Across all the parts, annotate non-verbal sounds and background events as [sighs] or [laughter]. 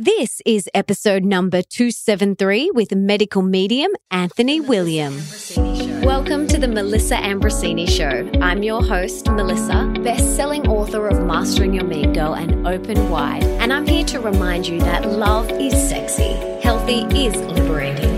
This is episode number 273 with medical medium Anthony William. Welcome to the Melissa Ambrosini Show. I'm your host, Melissa, best selling author of Mastering Your Mean Girl and Open Wide. And I'm here to remind you that love is sexy, healthy is liberating,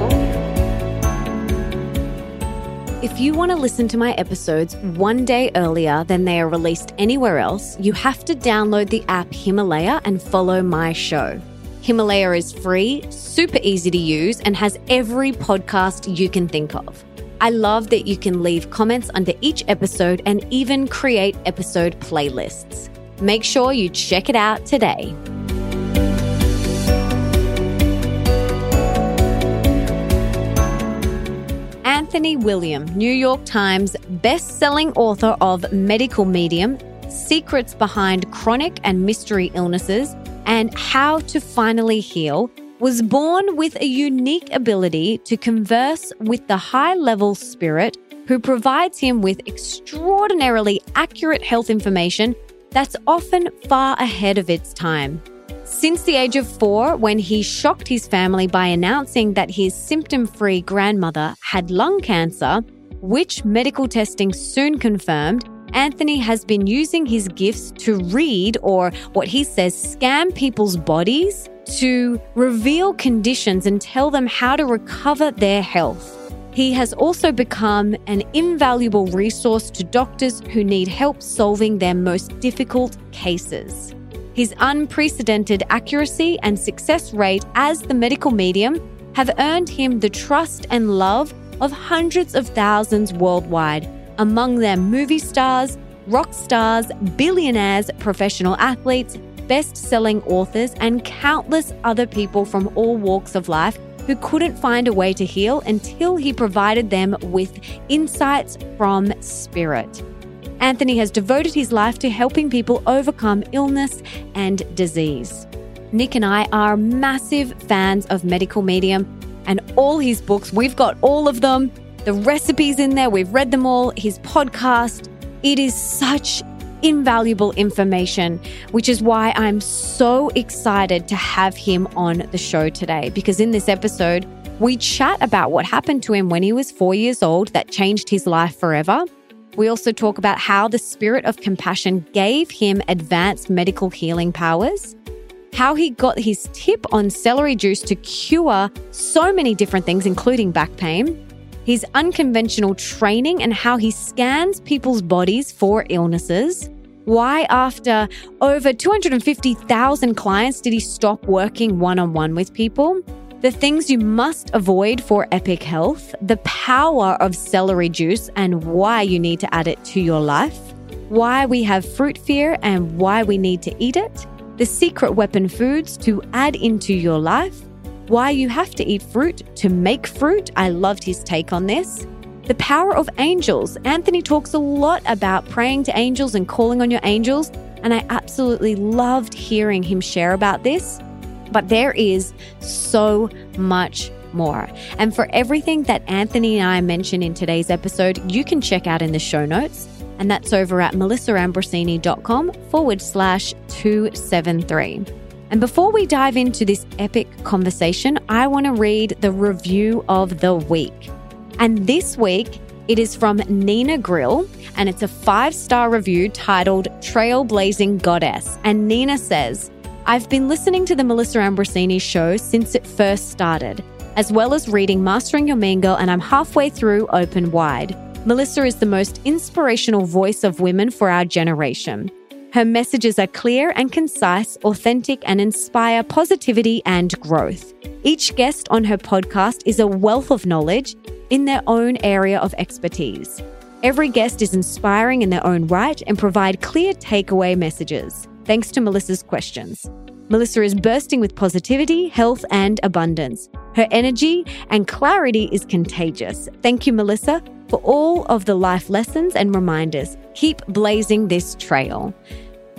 If you want to listen to my episodes one day earlier than they are released anywhere else, you have to download the app Himalaya and follow my show. Himalaya is free, super easy to use, and has every podcast you can think of. I love that you can leave comments under each episode and even create episode playlists. Make sure you check it out today. Anthony William, New York Times best-selling author of Medical Medium, Secrets Behind Chronic and Mystery Illnesses, and How to Finally Heal, was born with a unique ability to converse with the high-level spirit who provides him with extraordinarily accurate health information that's often far ahead of its time. Since the age of four, when he shocked his family by announcing that his symptom free grandmother had lung cancer, which medical testing soon confirmed, Anthony has been using his gifts to read, or what he says, scam people's bodies to reveal conditions and tell them how to recover their health. He has also become an invaluable resource to doctors who need help solving their most difficult cases. His unprecedented accuracy and success rate as the medical medium have earned him the trust and love of hundreds of thousands worldwide, among them movie stars, rock stars, billionaires, professional athletes, best selling authors, and countless other people from all walks of life who couldn't find a way to heal until he provided them with insights from spirit. Anthony has devoted his life to helping people overcome illness and disease. Nick and I are massive fans of Medical Medium and all his books. We've got all of them. The recipes in there, we've read them all. His podcast. It is such invaluable information, which is why I'm so excited to have him on the show today. Because in this episode, we chat about what happened to him when he was four years old that changed his life forever. We also talk about how the spirit of compassion gave him advanced medical healing powers, how he got his tip on celery juice to cure so many different things, including back pain, his unconventional training and how he scans people's bodies for illnesses, why, after over 250,000 clients, did he stop working one on one with people? The things you must avoid for epic health, the power of celery juice and why you need to add it to your life, why we have fruit fear and why we need to eat it, the secret weapon foods to add into your life, why you have to eat fruit to make fruit. I loved his take on this. The power of angels. Anthony talks a lot about praying to angels and calling on your angels, and I absolutely loved hearing him share about this. But there is so much more. And for everything that Anthony and I mention in today's episode, you can check out in the show notes. And that's over at melissaambrosini.com forward slash 273. And before we dive into this epic conversation, I want to read the review of the week. And this week, it is from Nina Grill, and it's a five star review titled Trailblazing Goddess. And Nina says, I've been listening to the Melissa Ambrosini show since it first started, as well as reading Mastering Your Mean Girl, and I'm halfway through Open Wide. Melissa is the most inspirational voice of women for our generation. Her messages are clear and concise, authentic, and inspire positivity and growth. Each guest on her podcast is a wealth of knowledge in their own area of expertise. Every guest is inspiring in their own right and provide clear takeaway messages thanks to Melissa's questions. Melissa is bursting with positivity, health, and abundance. Her energy and clarity is contagious. Thank you, Melissa, for all of the life lessons and reminders. Keep blazing this trail.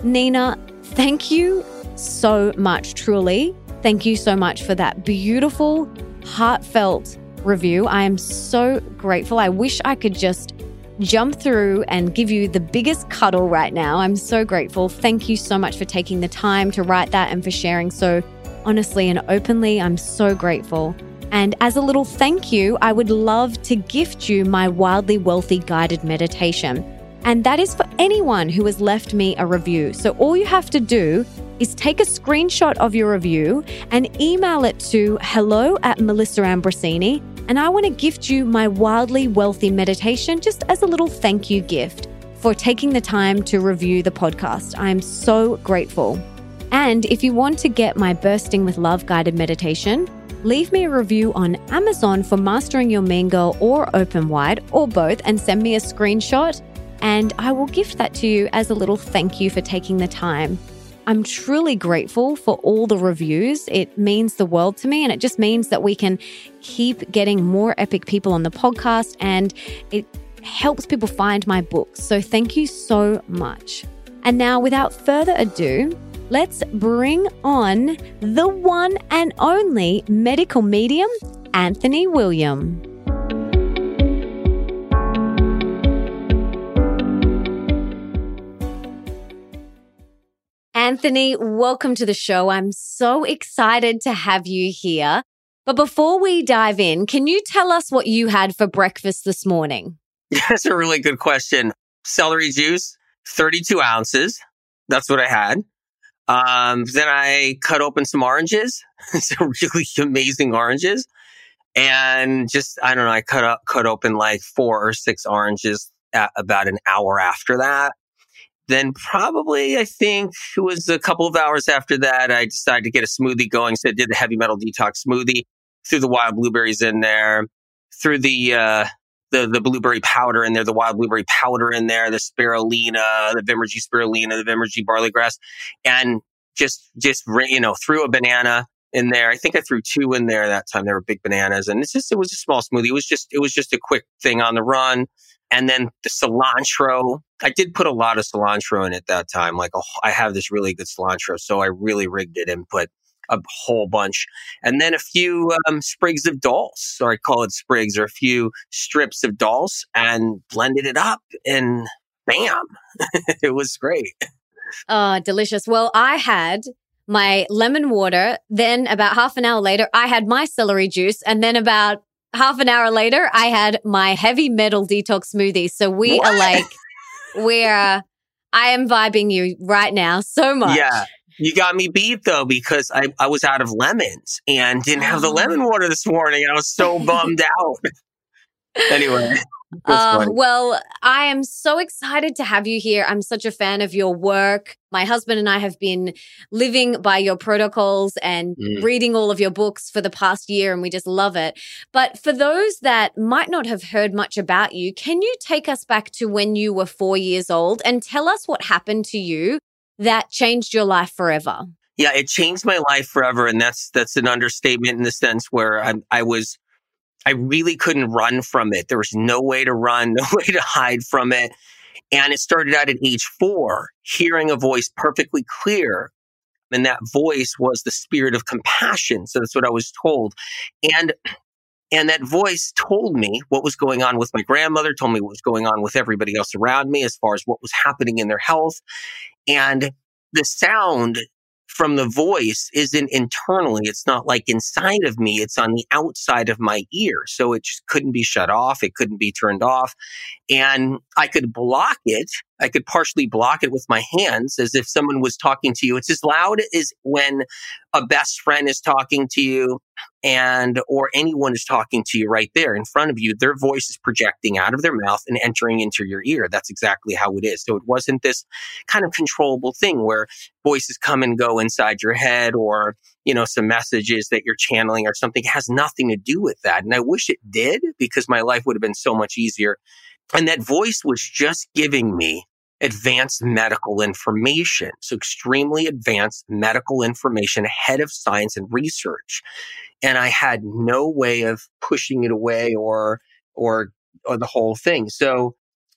Nina, thank you so much, truly. Thank you so much for that beautiful, heartfelt review. I am so grateful. I wish I could just jump through and give you the biggest cuddle right now. I'm so grateful. Thank you so much for taking the time to write that and for sharing so honestly and openly. I'm so grateful. And as a little thank you, I would love to gift you my Wildly Wealthy guided meditation. And that is for anyone who has left me a review. So all you have to do is take a screenshot of your review and email it to hello at Melissa Ambrosini. And I want to gift you my Wildly Wealthy meditation just as a little thank you gift for taking the time to review the podcast. I'm so grateful. And if you want to get my Bursting with Love guided meditation, leave me a review on Amazon for Mastering Your Mean Girl or Open Wide or both and send me a screenshot. And I will gift that to you as a little thank you for taking the time. I'm truly grateful for all the reviews. It means the world to me, and it just means that we can keep getting more epic people on the podcast, and it helps people find my books. So, thank you so much. And now, without further ado, let's bring on the one and only medical medium, Anthony William. Anthony, welcome to the show. I'm so excited to have you here. But before we dive in, can you tell us what you had for breakfast this morning? [laughs] That's a really good question. Celery juice, 32 ounces. That's what I had. Um, then I cut open some oranges, [laughs] some really [laughs] amazing oranges. And just, I don't know, I cut up, cut open like four or six oranges at about an hour after that. Then probably, I think it was a couple of hours after that, I decided to get a smoothie going. So I did the heavy metal detox smoothie, threw the wild blueberries in there, threw the, uh, the, the blueberry powder in there, the wild blueberry powder in there, the spirulina, the Vimergy spirulina, the Vimergy barley grass, and just, just, you know, threw a banana in there. I think I threw two in there that time. They were big bananas and it's just, it was a small smoothie. It was just, it was just a quick thing on the run. And then the cilantro, I did put a lot of cilantro in at that time. Like, I have this really good cilantro. So I really rigged it and put a whole bunch. And then a few um, sprigs of dulse, or I call it sprigs, or a few strips of dulse and blended it up. And bam, [laughs] it was great. Oh, delicious. Well, I had my lemon water. Then about half an hour later, I had my celery juice. And then about half an hour later, I had my heavy metal detox smoothie. So we what? are like, we're, I am vibing you right now so much. Yeah. You got me beat though, because I, I was out of lemons and didn't have the oh. lemon oh. water this morning. And I was so bummed out. [laughs] anyway. Uh, well, I am so excited to have you here. I'm such a fan of your work. My husband and I have been living by your protocols and mm. reading all of your books for the past year, and we just love it. But for those that might not have heard much about you, can you take us back to when you were four years old and tell us what happened to you that changed your life forever? Yeah, it changed my life forever, and that's that's an understatement in the sense where I, I was I really couldn't run from it. There was no way to run, [laughs] no way to hide from it. And it started out at age four, hearing a voice perfectly clear. And that voice was the spirit of compassion. So that's what I was told. And and that voice told me what was going on with my grandmother, told me what was going on with everybody else around me as far as what was happening in their health. And the sound from the voice isn't internally. It's not like inside of me. It's on the outside of my ear. So it just couldn't be shut off. It couldn't be turned off. And I could block it. I could partially block it with my hands as if someone was talking to you. It's as loud as when a best friend is talking to you and or anyone is talking to you right there in front of you. Their voice is projecting out of their mouth and entering into your ear. That's exactly how it is. So it wasn't this kind of controllable thing where voices come and go inside your head or you know some messages that you're channeling or something. It has nothing to do with that. And i wish it did because my life would have been so much easier and that voice was just giving me advanced medical information. So extremely advanced medical information ahead of science and research. And I had no way of pushing it away or, or, or the whole thing. So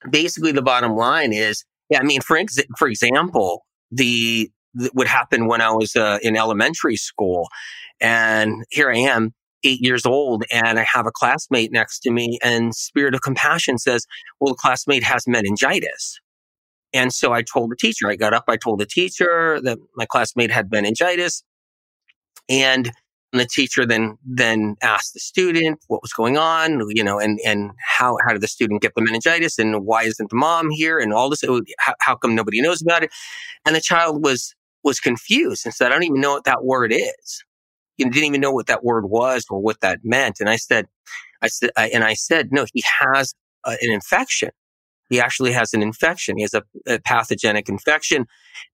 basically the bottom line is, yeah, I mean, for, ex- for example, the, what happened when I was uh, in elementary school and here I am eight years old and I have a classmate next to me and spirit of compassion says, well, the classmate has meningitis. And so I told the teacher, I got up, I told the teacher that my classmate had meningitis. And the teacher then then asked the student what was going on, you know, and and how how did the student get the meningitis, and why isn't the mom here, and all this. How, how come nobody knows about it? And the child was was confused and said, "I don't even know what that word is." You didn't even know what that word was or what that meant. And I said, I said, I, and I said, no, he has an infection he actually has an infection. He has a, a, pathogenic infection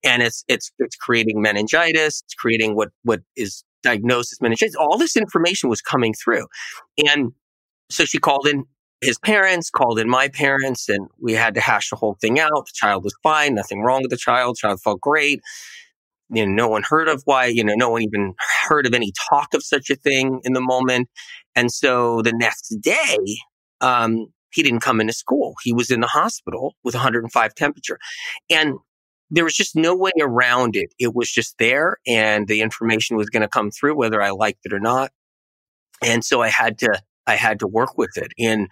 and it's, it's, it's creating meningitis. It's creating what, what is diagnosed as meningitis. All this information was coming through. And so she called in his parents, called in my parents, and we had to hash the whole thing out. The child was fine. Nothing wrong with the child. The child felt great. You know, no one heard of why, you know, no one even heard of any talk of such a thing in the moment. And so the next day, um, he didn't come into school. He was in the hospital with 105 temperature. And there was just no way around it. It was just there and the information was going to come through whether I liked it or not. And so I had to, I had to work with it. And,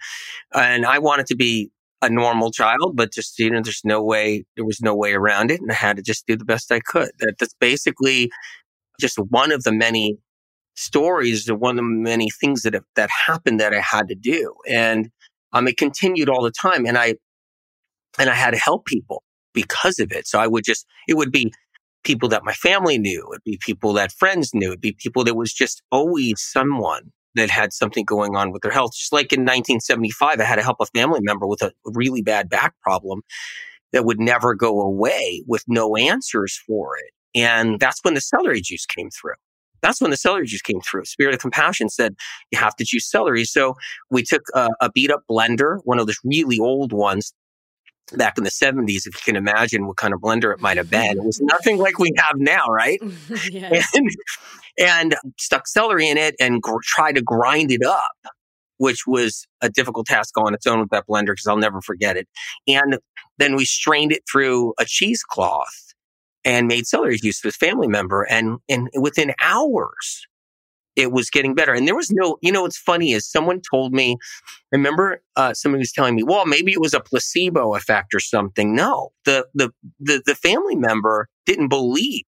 and I wanted to be a normal child, but just, you know, there's no way, there was no way around it. And I had to just do the best I could. That, that's basically just one of the many stories, one of the many things that, have, that happened that I had to do. And, um, it continued all the time. And I, and I had to help people because of it. So I would just, it would be people that my family knew. It'd be people that friends knew. It'd be people that was just always someone that had something going on with their health. Just like in 1975, I had to help a family member with a really bad back problem that would never go away with no answers for it. And that's when the celery juice came through. That's when the celery juice came through. Spirit of Compassion said, you have to juice celery. So we took a, a beat up blender, one of those really old ones back in the 70s, if you can imagine what kind of blender it might have [laughs] been. It was nothing like we have now, right? [laughs] [laughs] yes. and, and, stuck celery in it and gr- tried to grind it up, which was a difficult task on its own with that blender because I'll never forget it. And then we strained it through a cheesecloth and made celery juice for his family member. And, and within hours, it was getting better. And there was no, you know, what's funny is someone told me, I remember, uh, somebody was telling me, well, maybe it was a placebo effect or something. No, the, the, the, the family member didn't believe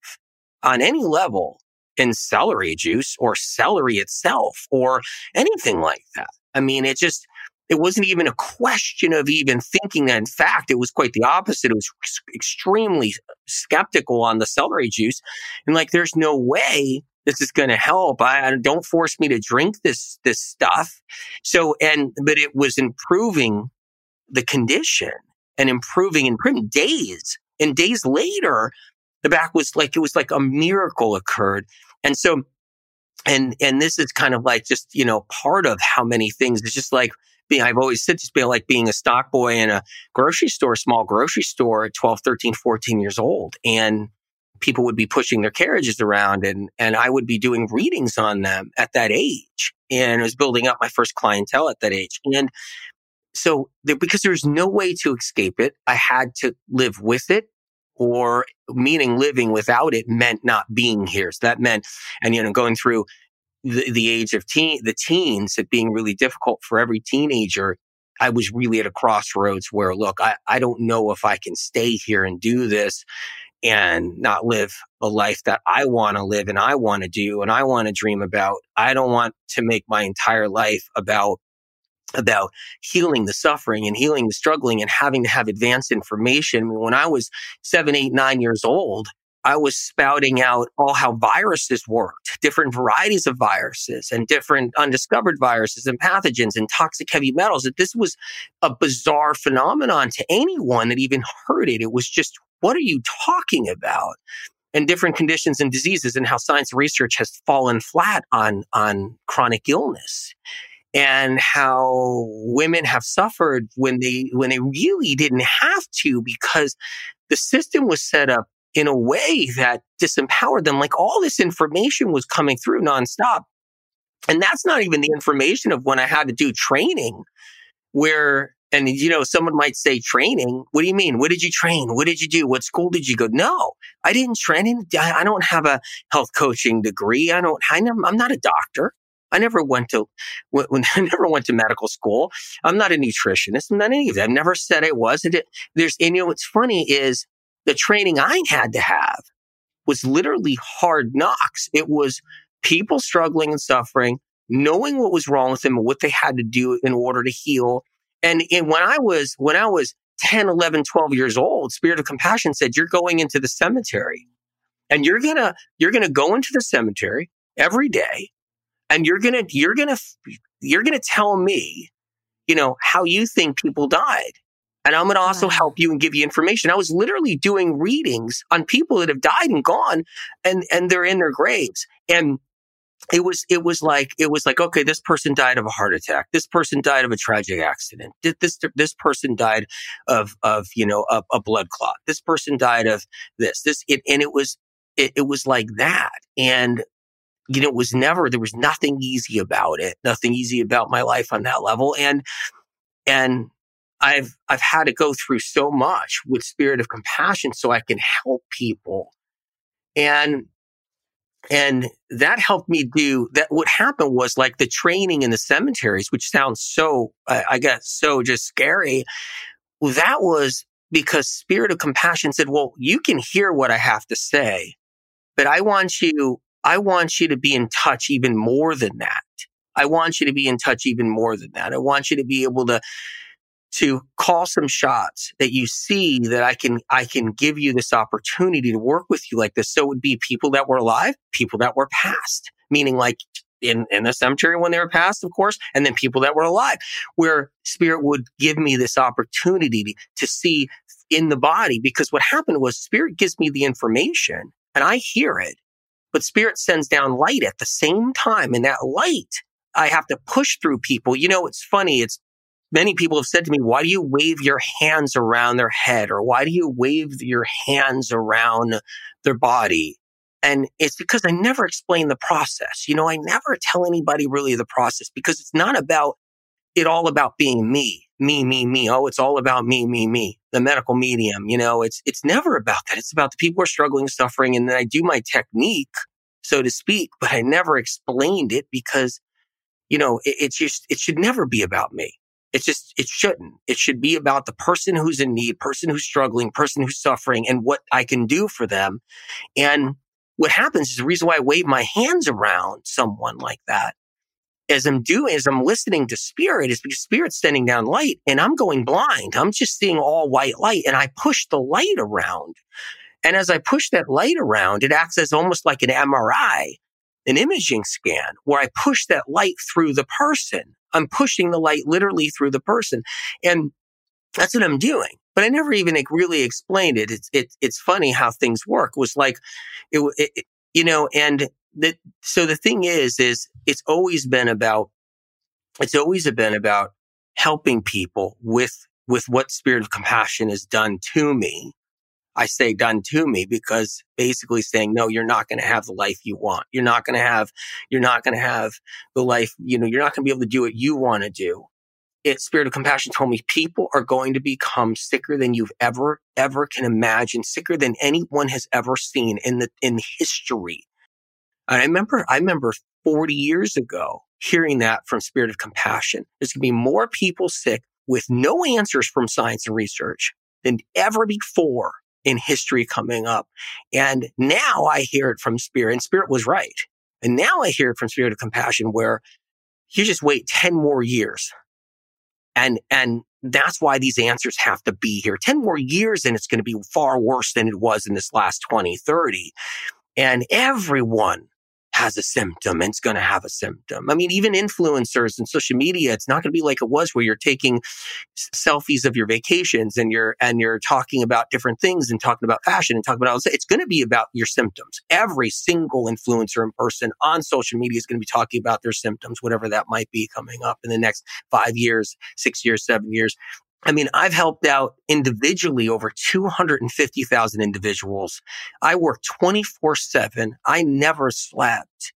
on any level in celery juice or celery itself or anything like that. I mean, it just, it wasn't even a question of even thinking that. In fact, it was quite the opposite. It was extremely skeptical on the celery juice. And like, there's no way this is going to help. I, don't force me to drink this, this stuff. So, and, but it was improving the condition and improving in print days and days later, the back was like, it was like a miracle occurred. And so, and, and this is kind of like just, you know, part of how many things. It's just like, being, I've always said just being like being a stock boy in a grocery store, small grocery store at 12, 13, 14 years old. And people would be pushing their carriages around and, and I would be doing readings on them at that age. And I was building up my first clientele at that age. And so there, because there's no way to escape it, I had to live with it or meaning living without it meant not being here. So that meant, and you know, going through the, the age of teen, the teens, it being really difficult for every teenager, I was really at a crossroads where, look, I, I don't know if I can stay here and do this and not live a life that I want to live and I want to do and I want to dream about. I don't want to make my entire life about about healing the suffering and healing the struggling and having to have advanced information. When I was seven, eight, nine years old, I was spouting out all how viruses worked, different varieties of viruses and different undiscovered viruses and pathogens and toxic heavy metals. That this was a bizarre phenomenon to anyone that even heard it. It was just, what are you talking about? And different conditions and diseases and how science research has fallen flat on, on chronic illness. and how women have suffered when they when they really didn't have to because the system was set up in a way that disempowered them like all this information was coming through nonstop and that's not even the information of when i had to do training where and you know someone might say training what do you mean what did you train what did you do what school did you go no i didn't train i don't have a health coaching degree i don't I never, i'm not a doctor I never went to, [laughs] I never went to medical school. I'm not a nutritionist. I'm not any of that. I've never said I was. It, there's, and you know, what's funny is the training I had to have was literally hard knocks. It was people struggling and suffering, knowing what was wrong with them and what they had to do in order to heal. And, and when I was, when I was 10, 11, 12 years old, Spirit of Compassion said, you're going into the cemetery and you're going to, you're going to go into the cemetery every day and you're going to you're going to you're going to tell me you know how you think people died and i'm going to also help you and give you information. I was literally doing readings on people that have died and gone and and they're in their graves and it was it was like it was like okay this person died of a heart attack this person died of a tragic accident this this person died of of you know a, a blood clot this person died of this this it, and it was it, it was like that and you know, it was never, there was nothing easy about it, nothing easy about my life on that level. And, and I've, I've had to go through so much with spirit of compassion so I can help people. And, and that helped me do that. What happened was like the training in the cemeteries, which sounds so, I, guess, so just scary. That was because spirit of compassion said, well, you can hear what I have to say, but I want you I want you to be in touch even more than that. I want you to be in touch even more than that. I want you to be able to to call some shots that you see that I can I can give you this opportunity to work with you like this. So it would be people that were alive, people that were past, meaning like in, in the cemetery when they were past, of course, and then people that were alive, where spirit would give me this opportunity to see in the body. Because what happened was spirit gives me the information and I hear it but spirit sends down light at the same time. And that light, I have to push through people. You know, it's funny. It's many people have said to me, why do you wave your hands around their head? Or why do you wave your hands around their body? And it's because I never explain the process. You know, I never tell anybody really the process because it's not about it all about being me, me, me, me. Oh, it's all about me, me, me. The medical medium, you know, it's, it's never about that. It's about the people who are struggling, suffering. And then I do my technique, so to speak, but I never explained it because, you know, it, it's just, it should never be about me. It's just, it shouldn't. It should be about the person who's in need, person who's struggling, person who's suffering and what I can do for them. And what happens is the reason why I wave my hands around someone like that as I'm doing, as I'm listening to spirit is because spirit's sending down light and I'm going blind. I'm just seeing all white light and I push the light around. And as I push that light around, it acts as almost like an MRI, an imaging scan where I push that light through the person. I'm pushing the light literally through the person. And that's what I'm doing. But I never even really explained it. It's, it, it's funny how things work. Was like, it, it, you know, and that, so the thing is, is it's always been about, it's always been about helping people with, with what spirit of compassion has done to me. I say done to me because basically saying, no, you're not going to have the life you want. You're not going to have, you're not going to have the life, you know, you're not going to be able to do what you want to do. It, Spirit of Compassion told me people are going to become sicker than you've ever, ever can imagine, sicker than anyone has ever seen in the, in history. And I remember, I remember 40 years ago hearing that from Spirit of Compassion. There's going to be more people sick with no answers from science and research than ever before in history coming up. And now I hear it from Spirit, and Spirit was right. And now I hear it from Spirit of Compassion where you just wait 10 more years. And, and that's why these answers have to be here. 10 more years and it's going to be far worse than it was in this last 20, 30. And everyone has a symptom and it's going to have a symptom. I mean, even influencers and social media, it's not going to be like it was where you're taking selfies of your vacations and you're, and you're talking about different things and talking about fashion and talking about, all it's going to be about your symptoms. Every single influencer and person on social media is going to be talking about their symptoms, whatever that might be coming up in the next five years, six years, seven years. I mean, I've helped out individually over 250,000 individuals. I work 24 seven. I never slept.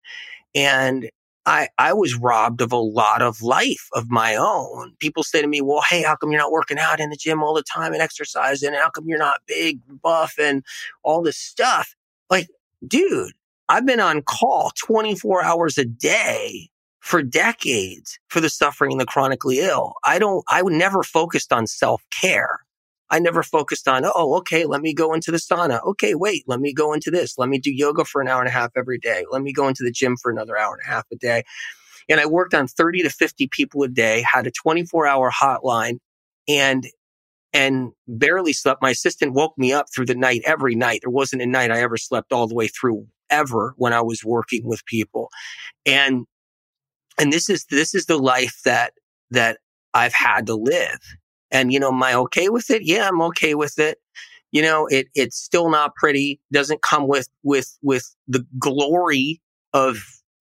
And I, I was robbed of a lot of life of my own. People say to me, well, hey, how come you're not working out in the gym all the time and exercising? How come you're not big, buff and all this stuff? Like, dude, I've been on call 24 hours a day for decades for the suffering and the chronically ill. I don't, I never focused on self care. I never focused on, oh, okay, let me go into the sauna. Okay, wait, let me go into this. Let me do yoga for an hour and a half every day. Let me go into the gym for another hour and a half a day. And I worked on 30 to 50 people a day, had a 24 hour hotline and, and barely slept. My assistant woke me up through the night every night. There wasn't a night I ever slept all the way through ever when I was working with people. And and this is this is the life that that I've had to live. And you know, am I okay with it? Yeah, I'm okay with it. You know, it it's still not pretty. Doesn't come with with with the glory of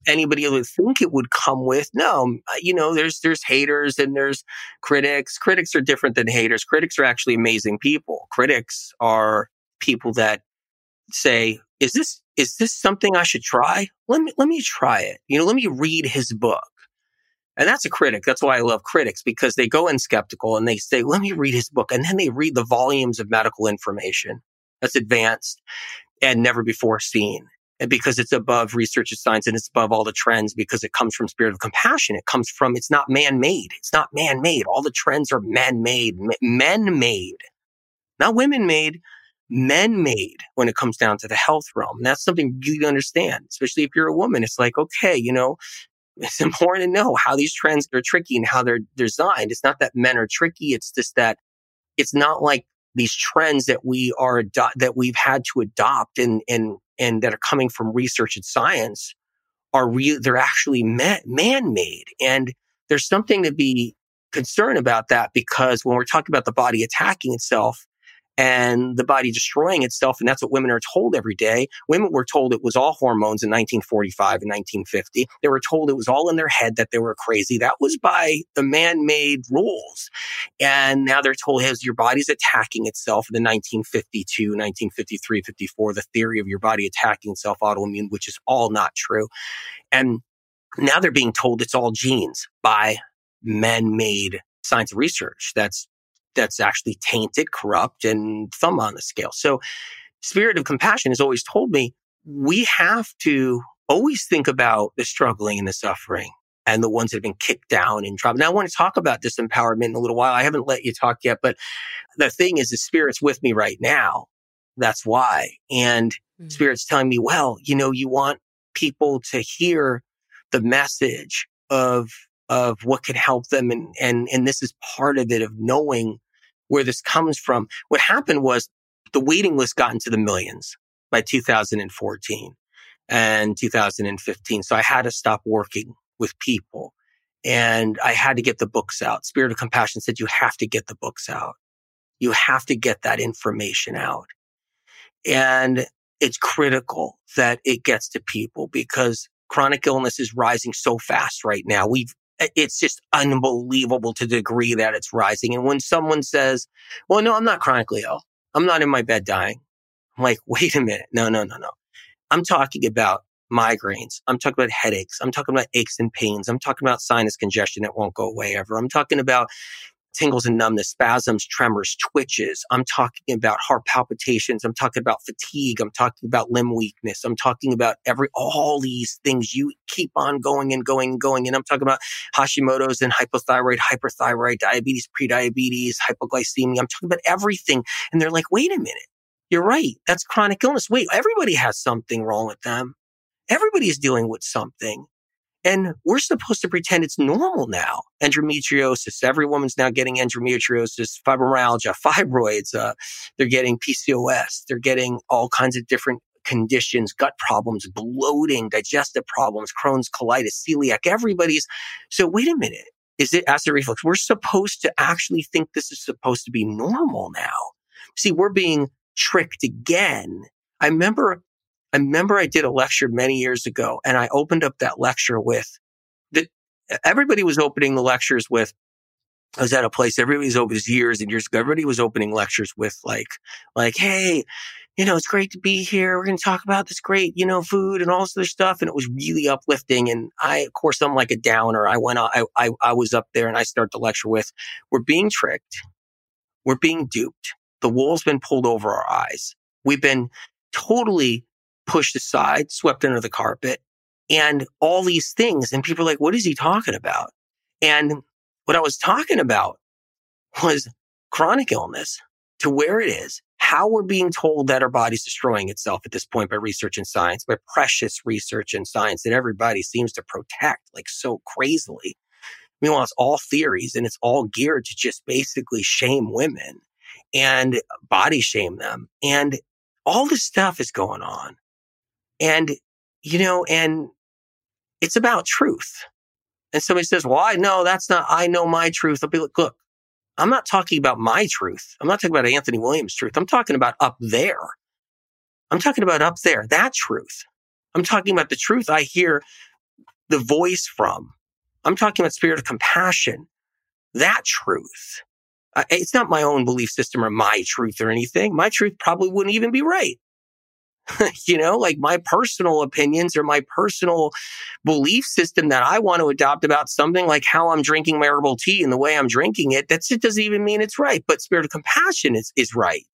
anybody would think it would come with. No, um, you know, there's there's haters and there's critics. Critics are different than haters. Critics are actually amazing people. Critics are people that say, "Is this is this something I should try? Let me, let me try it. You know, let me read his book. And that's a critic. That's why I love critics because they go in skeptical and they say, let me read his book. And then they read the volumes of medical information that's advanced and never before seen. And because it's above research and science and it's above all the trends because it comes from spirit of compassion. It comes from, it's not man made. It's not man made. All the trends are man made, men made, not women made men made when it comes down to the health realm. And that's something you to understand, especially if you're a woman. It's like, okay, you know, it's [laughs] important to know how these trends are tricky and how they're designed. It's not that men are tricky. It's just that it's not like these trends that we are, ado- that we've had to adopt and, and, and that are coming from research and science are real. They're actually man made. And there's something to be concerned about that because when we're talking about the body attacking itself, and the body destroying itself. And that's what women are told every day. Women were told it was all hormones in 1945 and 1950. They were told it was all in their head that they were crazy. That was by the man-made rules. And now they're told, hey, your body's attacking itself in the 1952, 1953, 54, the theory of your body attacking itself autoimmune, which is all not true. And now they're being told it's all genes by man-made science research that's that's actually tainted, corrupt, and thumb on the scale. So, spirit of compassion has always told me we have to always think about the struggling and the suffering and the ones that have been kicked down and dropped. Now, I want to talk about disempowerment in a little while. I haven't let you talk yet, but the thing is, the spirit's with me right now. That's why. And mm-hmm. spirit's telling me, well, you know, you want people to hear the message of of what can help them and and and this is part of it of knowing where this comes from. What happened was the waiting list got into the millions by 2014 and 2015. So I had to stop working with people and I had to get the books out. Spirit of Compassion said, you have to get the books out. You have to get that information out. And it's critical that it gets to people because chronic illness is rising so fast right now. We've it's just unbelievable to the degree that it's rising. And when someone says, well, no, I'm not chronically ill. I'm not in my bed dying. I'm like, [laughs] wait a minute. No, no, no, no. I'm talking about migraines. I'm talking about headaches. I'm talking about aches and pains. I'm talking about sinus congestion that won't go away ever. I'm talking about tingles and numbness, spasms, tremors, twitches. I'm talking about heart palpitations. I'm talking about fatigue. I'm talking about limb weakness. I'm talking about every, all these things. You keep on going and going and going. And I'm talking about Hashimoto's and hypothyroid, hyperthyroid, diabetes, prediabetes, hypoglycemia. I'm talking about everything. And they're like, wait a minute. You're right. That's chronic illness. Wait, everybody has something wrong with them. Everybody's dealing with something. And we're supposed to pretend it's normal now. Endometriosis. Every woman's now getting endometriosis, fibromyalgia, fibroids. Uh, they're getting PCOS. They're getting all kinds of different conditions, gut problems, bloating, digestive problems, Crohn's, colitis, celiac, everybody's. So wait a minute. Is it acid reflux? We're supposed to actually think this is supposed to be normal now. See, we're being tricked again. I remember, I remember I did a lecture many years ago and I opened up that lecture with that everybody was opening the lectures with I was at a place, everybody was open years and years ago. Everybody was opening lectures with like, like, Hey, you know, it's great to be here. We're going to talk about this great, you know, food and all this other stuff. And it was really uplifting. And I, of course, I'm like a downer. I went, I, I, I was up there and I start the lecture with, we're being tricked. We're being duped. The wool's been pulled over our eyes. We've been totally pushed aside, swept under the carpet and all these things. And people are like, what is he talking about? And what I was talking about was chronic illness to where it is, how we're being told that our body's destroying itself at this point by research and science, by precious research and science that everybody seems to protect like so crazily. Meanwhile, it's all theories and it's all geared to just basically shame women and body shame them. And all this stuff is going on. And, you know, and it's about truth. And somebody says, well, I know that's not, I know my truth. I'll be like, look, I'm not talking about my truth. I'm not talking about Anthony Williams' truth. I'm talking about up there. I'm talking about up there, that truth. I'm talking about the truth I hear the voice from. I'm talking about spirit of compassion, that truth. It's not my own belief system or my truth or anything. My truth probably wouldn't even be right. [laughs] you know, like my personal opinions or my personal belief system that I want to adopt about something like how I'm drinking my herbal tea and the way I'm drinking it, that's it doesn't even mean it's right. But spirit of compassion is, is right.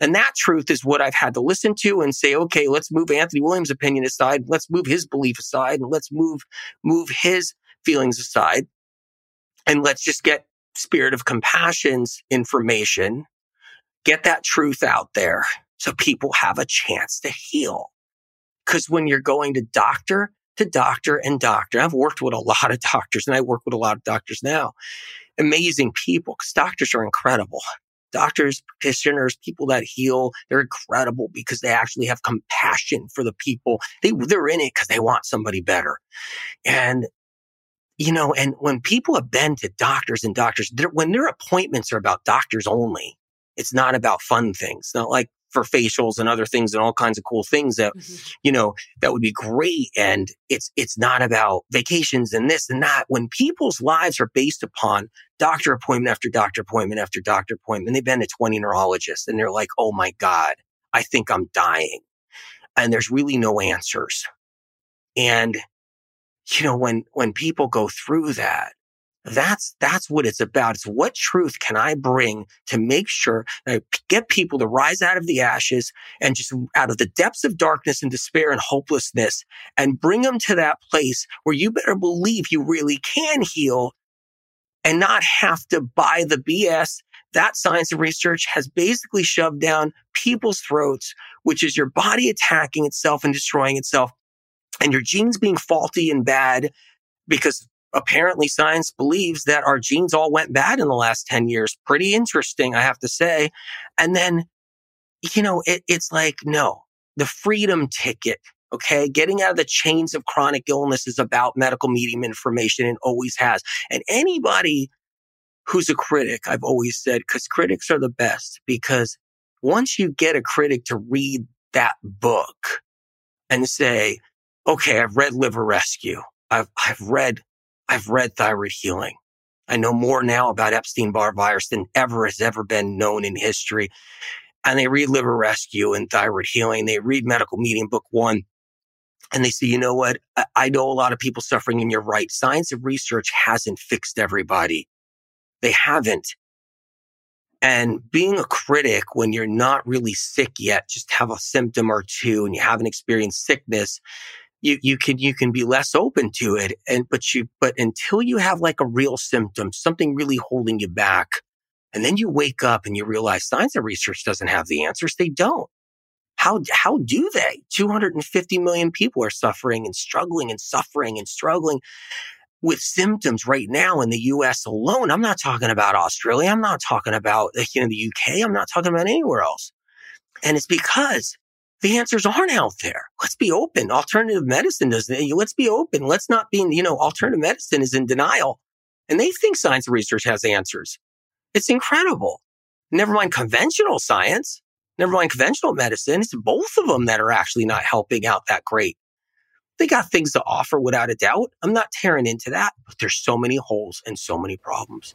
And that truth is what I've had to listen to and say, okay, let's move Anthony Williams' opinion aside. Let's move his belief aside and let's move, move his feelings aside. And let's just get spirit of compassion's information, get that truth out there so people have a chance to heal. Cause when you're going to doctor to doctor and doctor, I've worked with a lot of [laughs] doctors and I work with a lot of doctors now. Amazing people because doctors are incredible. Doctors, practitioners, people that heal, they're incredible because they actually have compassion for the people. They, they're in it because they want somebody better. And you know, and when people have been to doctors and doctors, when their appointments are about doctors only, it's not about fun things. Not like for facials and other things and all kinds of cool things that, mm-hmm. you know, that would be great. And it's, it's not about vacations and this and that. When people's lives are based upon doctor appointment after doctor appointment after doctor appointment, they've been to 20 neurologists and they're like, Oh my God, I think I'm dying. And there's really no answers. And, you know, when, when people go through that, that's, that's what it's about. It's what truth can I bring to make sure that I get people to rise out of the ashes and just out of the depths of darkness and despair and hopelessness and bring them to that place where you better believe you really can heal and not have to buy the BS that science and research has basically shoved down people's throats, which is your body attacking itself and destroying itself and your genes being faulty and bad because apparently science believes that our genes all went bad in the last 10 years. Pretty interesting, I have to say. And then, you know, it, it's like, no, the freedom ticket. Okay. Getting out of the chains of chronic illness is about medical medium information and always has. And anybody who's a critic, I've always said, because critics are the best because once you get a critic to read that book and say, okay, I've read Liver Rescue. I've, I've read I've read thyroid healing. I know more now about Epstein Barr virus than ever has ever been known in history. And they read liver rescue and thyroid healing. They read medical medium book one and they say, you know what? I know a lot of people suffering and you're right. Science and research hasn't fixed everybody. They haven't. And being a critic when you're not really sick yet, just have a symptom or two and you haven't experienced sickness you, you can, you can be less open to it. And, but you, but until you have like a real symptom, something really holding you back, and then you wake up and you realize science and research doesn't have the answers. They don't. How, how do they? 250 million people are suffering and struggling and suffering and struggling with symptoms right now in the US alone. I'm not talking about Australia. I'm not talking about, you know, the UK. I'm not talking about anywhere else. And it's because the answers aren't out there. Let's be open. Alternative medicine doesn't, let's be open. Let's not be, you know, alternative medicine is in denial and they think science research has answers. It's incredible. Never mind conventional science, never mind conventional medicine. It's both of them that are actually not helping out that great. They got things to offer without a doubt. I'm not tearing into that, but there's so many holes and so many problems.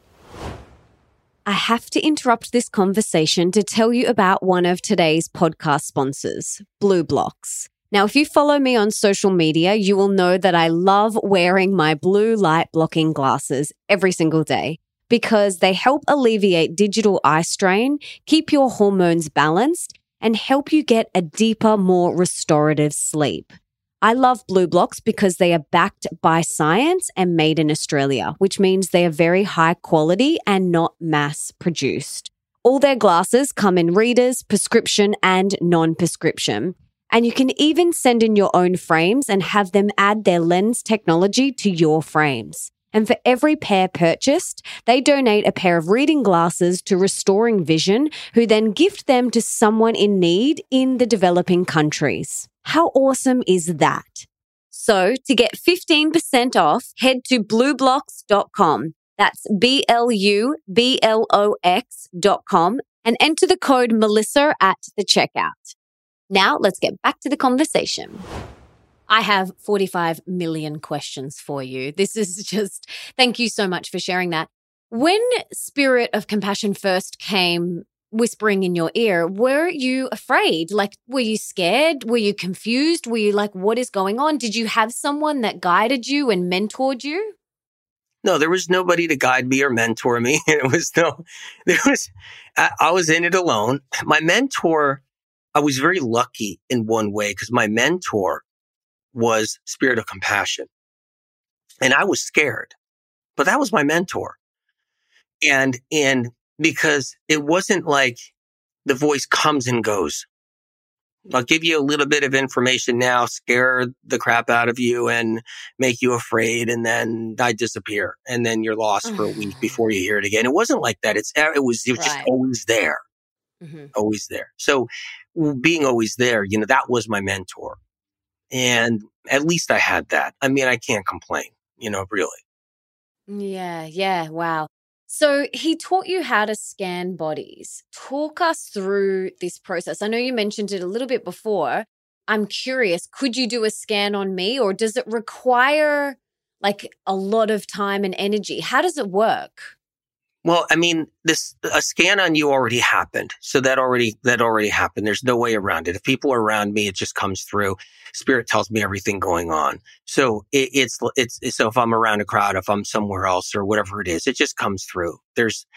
I have to interrupt this conversation to tell you about one of today's podcast sponsors, BLUblox. Now, if you follow me on social media, you will know that I love wearing my blue light blocking glasses every single day because they help alleviate digital eye strain, keep your hormones balanced, and help you get a deeper, more restorative sleep. I love BLUblox because they are backed by science and made in Australia, which means they are very high quality and not mass produced. All their glasses come in readers, prescription, and non prescription. And you can even send in your own frames and have them add their lens technology to your frames. And for every pair purchased, they donate a pair of reading glasses to Restoring Vision, who then gift them to someone in need in the developing countries. How awesome is that? So to get 15% off, head to blublox.com. That's B L U B L O X.com and enter the code Melissa at the checkout. Now let's get back to the conversation. I have 45 million questions for you. This is [laughs] just, thank you so much for sharing that. When Spirit of Compassion first came whispering in your ear, were you afraid? Like, were you scared? Were you confused? Were you like, what is going on? Did you have someone that guided you and mentored you? No, there was nobody to guide me or mentor me. [laughs] It was no, there was, I, I was in it alone. My mentor, I was very lucky in one way because my mentor was Spirit of Compassion. And I was scared, but that was my mentor. And, and because it wasn't like the voice comes and goes. I'll give you a little bit of information now, scare the crap out of you and make you afraid. And then I disappear and then you're lost for a week [sighs] before you hear it again. It wasn't like that. It's, it was, it was right. just always there, mm-hmm. always there. So being always there, you know, that was my mentor. And at least I had that. I mean, I can't complain, you know, really. Yeah. Yeah. Wow. So he taught you how to scan bodies. Talk us through this process. I know you mentioned it a little bit before. I'm curious, could you do a scan on me or does it require like a lot of time and energy? How does it work? Well, I mean, this a scan on you already happened. So that already that already happened. There's no way around it. If people are around me, it just comes through. Spirit tells me everything going on. So it, it's it's so if I'm around a crowd, if I'm somewhere else or whatever it is, it just comes through. There's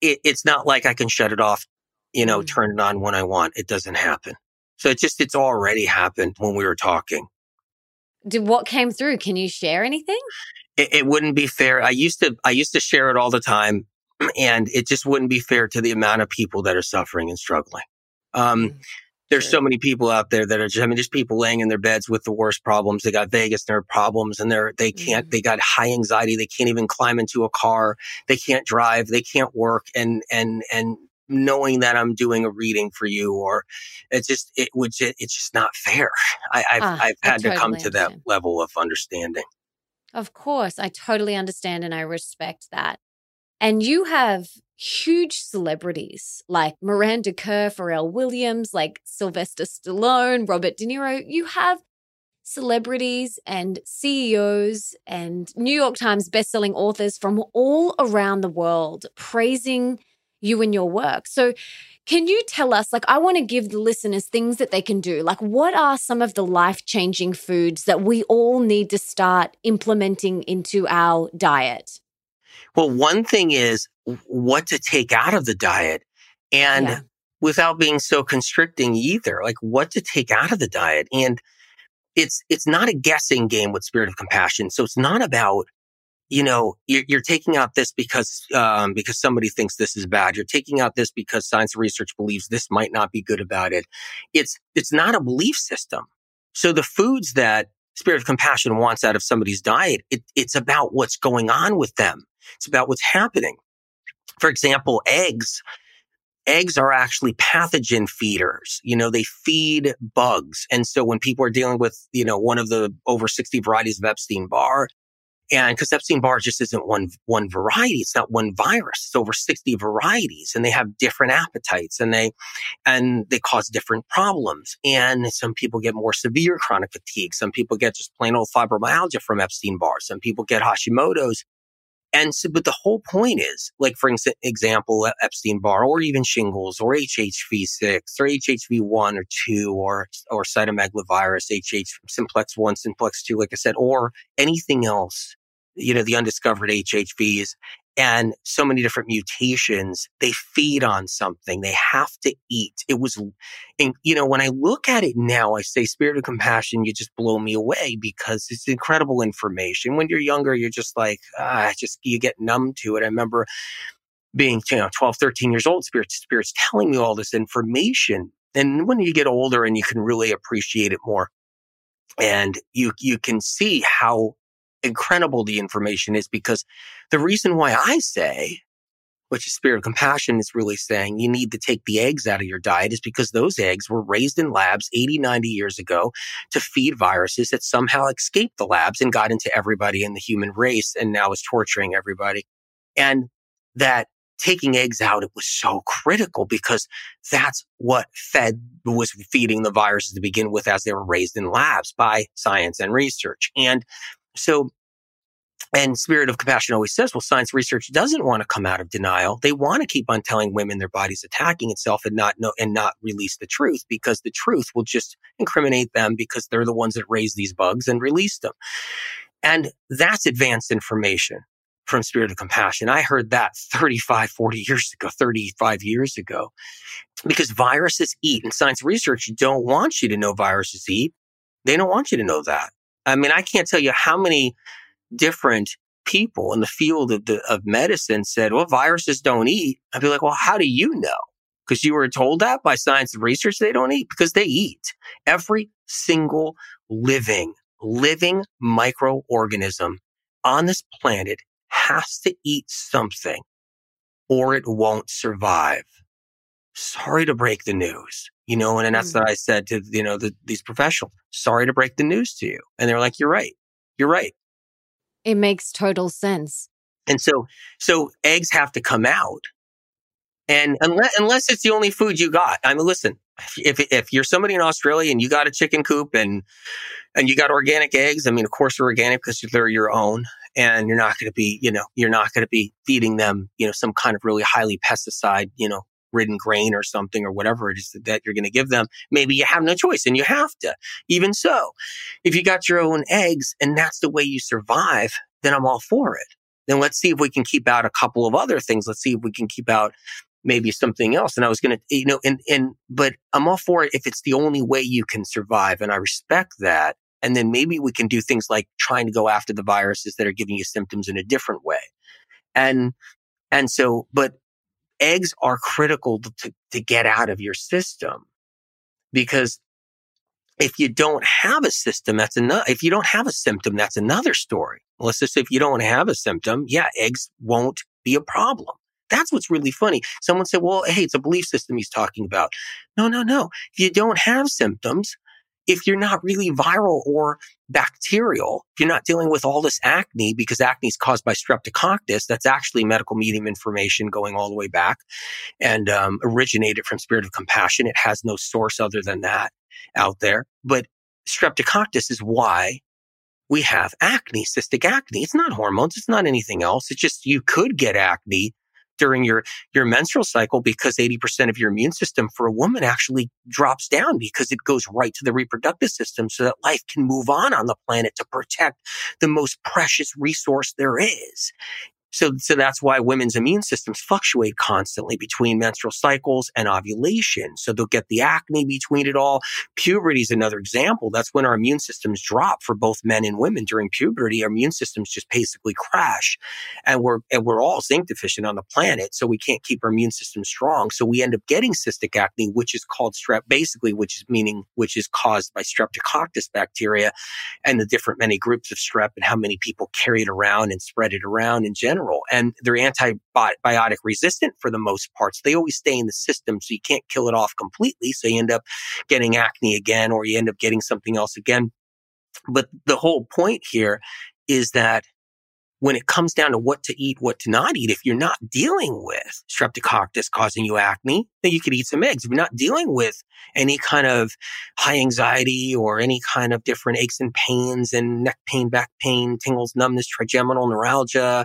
it, it's not like I can shut it off, you know, mm. turn it on when I want. It doesn't happen. So it just it's already happened when we were talking. Did what came through? Can you share anything? It, it wouldn't be fair. I used to I used to share it all the time and it just wouldn't be fair to the amount of people that are suffering and struggling. Um, mm, there's so many people out there that are just, I mean, just people laying in their beds with the worst problems. They got Vagus nerve problems and they're, they can't, mm. they got high anxiety. They can't even climb into a car. They can't drive. They can't work. And, and, and knowing that I'm doing a reading for you or it's just, it would, it's just not fair. I, have uh, I've had totally to come to understand. that level of understanding. Of course. I totally understand and I respect that. And you have huge celebrities like Miranda Kerr, Pharrell Williams, like Sylvester Stallone, Robert De Niro. You have celebrities and CEOs and New York Times bestselling authors from all around the world praising you and your work. So, can you tell us, like, I want to give the listeners things that they can do? Like, what are some of the life changing foods that we all need to start implementing into our diet? Well, one thing is what to take out of the diet and yeah. without being so constricting either, like what to take out of the diet. And it's, it's not a guessing game with spirit of compassion. So it's not about, you know, you're, you're taking out this because, um, because somebody thinks this is bad. You're taking out this because science research believes this might not be good about it. It's, it's not a belief system. So the foods that spirit of compassion wants out of somebody's diet, it, it's about what's going on with them. It's about what's happening. For example, eggs. eggs are actually pathogen feeders. You know, they feed bugs. And so when people are dealing with, you know, one of the over 60 varieties of Epstein Barr, and because Epstein Barr just isn't one, one variety. It's not one virus. It's over 60 varieties and they have different appetites and they, and they cause different problems. And some people get more severe chronic fatigue. Some people get just plain old fibromyalgia from Epstein Barr. Some people get Hashimoto's and so, but the whole point is, like, for example, Epstein Barr or even shingles or HHV6 or HHV1 or 2 or, or cytomegalovirus, HH simplex 1, simplex 2, like I said, or anything else, you know, the undiscovered HHVs and so many different mutations. They feed on something. They have to eat. It was, and you know, when I look at it now, I say spirit of compassion, you just blow me away because it's incredible information. When you're younger, you're just like, ah, just, you get numb to it. I remember being, you know, 12, 13 years old, spirits, spirits telling me all this information. And when you get older and you can really appreciate it more and you, you can see how incredible the information is because the reason why I say, which is spirit of compassion is really saying you need to take the eggs out of your diet is because those eggs were raised in labs 80, 90 years ago to feed viruses that somehow escaped the labs and got into everybody in the human race and now is torturing everybody. And that taking eggs out, it was so critical because that's what fed was feeding the viruses to begin with as they were raised in labs by science and research. And so, and Spirit of Compassion always says, well, science research doesn't want to come out of denial. They want to keep on telling women their body's attacking itself and not know, and not release the truth because the truth will just incriminate them because they're the ones that raised these bugs and released them. And that's advanced information from Spirit of Compassion. I heard that 35, 40 years ago, 35 years ago, because viruses eat and science research don't want you to know viruses eat. They don't want you to know that. I mean, I can't tell you how many different people in the field of, the, of medicine said, well, viruses don't eat. I'd be like, well, how do you know? Because you were told that by science and research they don't eat because they eat. Every single living, living microorganism on this planet has to eat something or it won't survive. Sorry to break the news you know, and, and that's mm-hmm. what I said to, you know, the, these professionals. Sorry to break the news to you. And they're like, you're right. You're right. It makes total sense. And so, so eggs have to come out. And unless, unless it's the only food you got, I mean, listen, if, if you're somebody in Australia and you got a chicken coop and, and you got organic eggs, I mean, of course they're organic because they're your own and you're not going to be, you know, you're not going to be feeding them, you know, some kind of really highly pesticide, you know, ridden grain or something or whatever it is that you're going to give them. Maybe you have no choice and you have to. Even so, if you got your own eggs and that's the way you survive, then I'm all for it. Then let's see if we can keep out a couple of other things. Let's see if we can keep out maybe something else. And I was going to, you know, and, and, but I'm all for it if it's the only way you can survive. And I respect that. And then maybe we can do things like trying to go after the viruses that are giving you symptoms in a different way. And, and so, but eggs are critical to, to get out of your system because if you don't have a system, that's another, if you don't have a symptom, that's another story. Let's just say if you don't have a symptom, yeah, eggs won't be a problem. That's what's really funny. Someone said, well, hey, it's a belief system he's talking about. No, no, no. If you don't have symptoms, if you're not really viral or bacterial, you're not dealing with all this acne, because acne is caused by streptococcus, that's actually medical medium information going all the way back and um, originated from Spirit of Compassion. It has no source other than that out there. But streptococcus is why we have acne, cystic acne. It's not hormones. It's not anything else. It's just you could get acne during your, your menstrual cycle because 80% of your immune system for a woman actually drops down because it goes right to the reproductive system so that life can move on on the planet to protect the most precious resource there is. So, so that's why women's immune systems fluctuate constantly between menstrual cycles and ovulation. So they'll get the acne between it all. Puberty is another example. That's when our immune systems drop for both men and women during puberty. Our immune systems just basically crash and we're, and we're all zinc deficient on the planet. So we can't keep our immune system strong. So we end up getting cystic acne, which is called strep, basically, which is meaning, which is caused by streptococcus bacteria and the different many groups of strep and how many people carry it around and spread it around in general general. And they're antibiotic resistant for the most parts. They always stay in the system. So you can't kill it off completely. So you end up getting acne again, or you end up getting something else again. But the whole point here is that when it comes down to what to eat, what to not eat, if you're not dealing with streptococcus causing you acne, then you could eat some eggs. If you're not dealing with any kind of high anxiety or any kind of different aches and pains and neck pain, back pain, tingles, numbness, trigeminal neuralgia,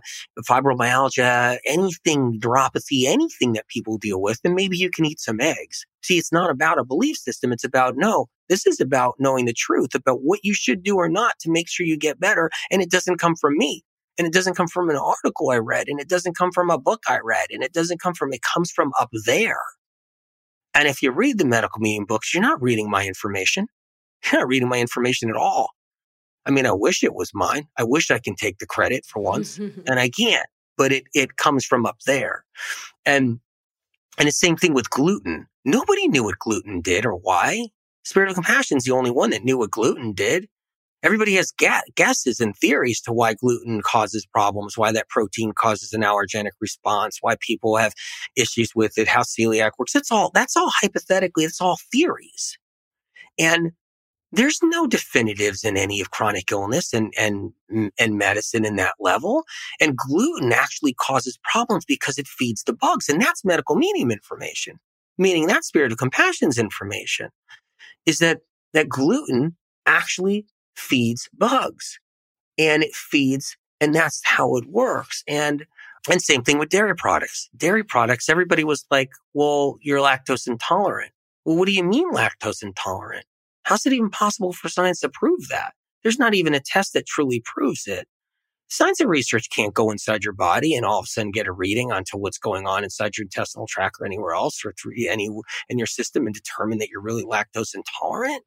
fibromyalgia, anything, neuropathy, anything that people deal with, then maybe you can eat some eggs. See, it's not about a belief system. It's about no, this is about knowing the truth about what you should do or not to make sure you get better. And it doesn't come from me. And it doesn't come from an article I read and it doesn't come from a book I read and it doesn't come from, it comes from up there. And if you read the medical medium books, you're not reading my information. You're not reading my information at all. I mean, I wish it was mine. I wish I can take the credit for once [laughs] and I can't, but it, it comes from up there. And, and the same thing with gluten. Nobody knew what gluten did or why. Spirit of Compassion is the only one that knew what gluten did. Everybody has ga- guesses and theories to why gluten causes problems, why that protein causes an allergenic response, why people have issues with it, how celiac works. It's all, that's all hypothetically, it's all theories. And there's no definitives in any of chronic illness and, and, and medicine in that level. And gluten actually causes problems because it feeds the bugs. And that's medical medium information, meaning that spirit of compassion's information is that, that gluten actually feeds bugs and it feeds, and that's how it works. And, and same thing with dairy products. Dairy products, everybody was like, well, you're lactose intolerant. Well, what do you mean lactose intolerant? How's it even possible for science to prove that? There's not even a test that truly proves it. Science and research can't go inside your body and all of a sudden get a reading onto what's going on inside your intestinal tract or anywhere else or through any in your system and determine that you're really lactose intolerant.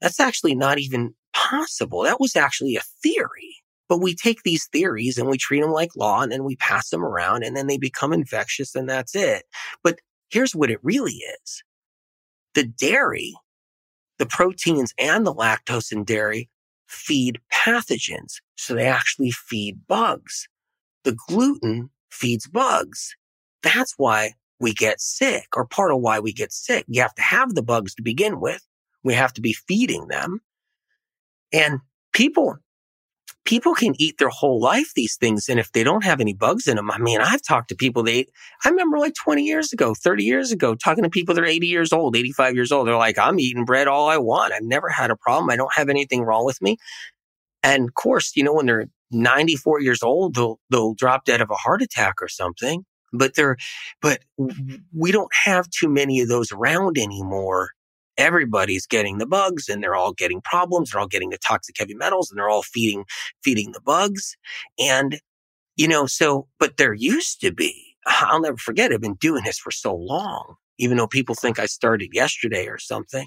That's actually not even possible. That was actually a theory. But we take these theories and we treat them like law and then we pass them around and then they become infectious and that's it. But here's what it really is. The dairy, the proteins and the lactose in dairy feed pathogens. So they actually feed bugs. The gluten feeds bugs. That's why we get sick or part of why we get sick. You have to have the bugs to begin with. We have to be feeding them. And people, people can eat their whole life these things. And if they don't have any bugs in them, I mean, I've talked to people they, I remember like 20 years ago, 30 years ago, talking to people that are 80 years old, 85 years old. They're like, I'm eating bread all I want. I've never had a problem. I don't have anything wrong with me. And of course, you know, when they're 94 years old, they'll, they'll drop dead of a heart attack or something. But they're, but we don't have too many of those around anymore everybody's getting the bugs and they're all getting problems. They're all getting the toxic heavy metals and they're all feeding, feeding the bugs. And, you know, so, but there used to be, [laughs] I'll never forget, I've been doing this for so long, even though people think I started yesterday or something.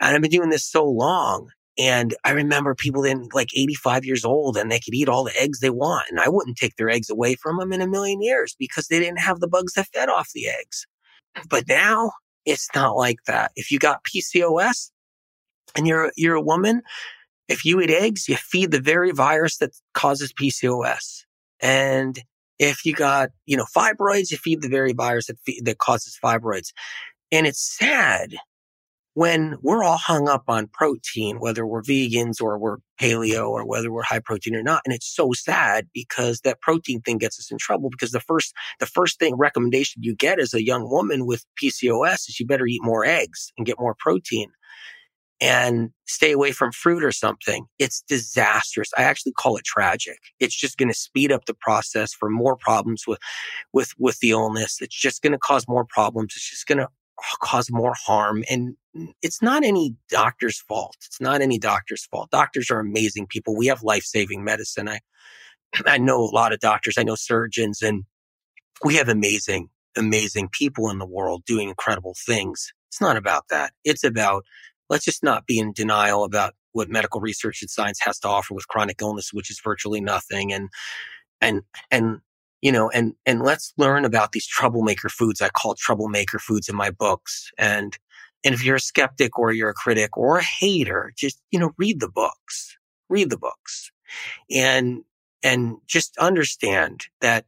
And I've been doing this so long. And I remember people then like 85 years old and they could eat all the eggs they want. And I wouldn't take their eggs away from them in a million years because they didn't have the bugs that fed off the eggs. But now it's not like that. If you got PCOS and you're, you're a woman, if you eat eggs, you feed the very virus that causes PCOS. And if you got, you know, fibroids, you feed the very virus that, fe- that causes fibroids. And it's sad when we're all hung up on protein, whether we're vegans or we're paleo or whether we're high protein or not. And it's so sad because that protein thing gets us in trouble because the first, the first thing recommendation you get as a young woman with PCOS is you better eat more eggs and get more protein and stay away from fruit or something. It's disastrous. I actually call it tragic. It's just going to speed up the process for more problems with, with, with the illness. It's just going to cause more problems. It's just going to cause more harm. And it's not any doctor's fault. It's not any doctor's fault. Doctors are amazing people. We have life saving medicine. I, [clears throat] I know a lot of doctors. I know surgeons and we have amazing, amazing people in the world doing incredible things. It's not about that. It's about let's just not be in denial about what medical research and science has to offer with chronic illness, which is virtually nothing. And, and, and you know, and, and let's learn about these troublemaker foods. I call troublemaker foods in my books. And, and if you're a skeptic or you're a critic or a hater, just, you know, read the books, read the books and And just understand that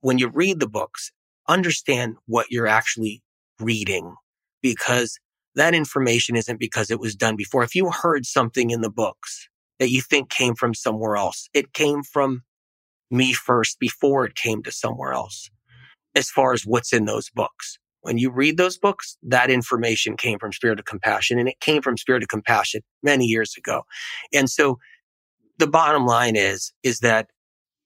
when you read the books, understand what you're actually reading because that information isn't because it was done before. If you heard something in the books that you think came from somewhere else, it came from me first before it came to somewhere else as far as what's in those books. When you read those books, that information came from Spirit of Compassion and it came from Spirit of Compassion many years ago. And so the bottom line is, is that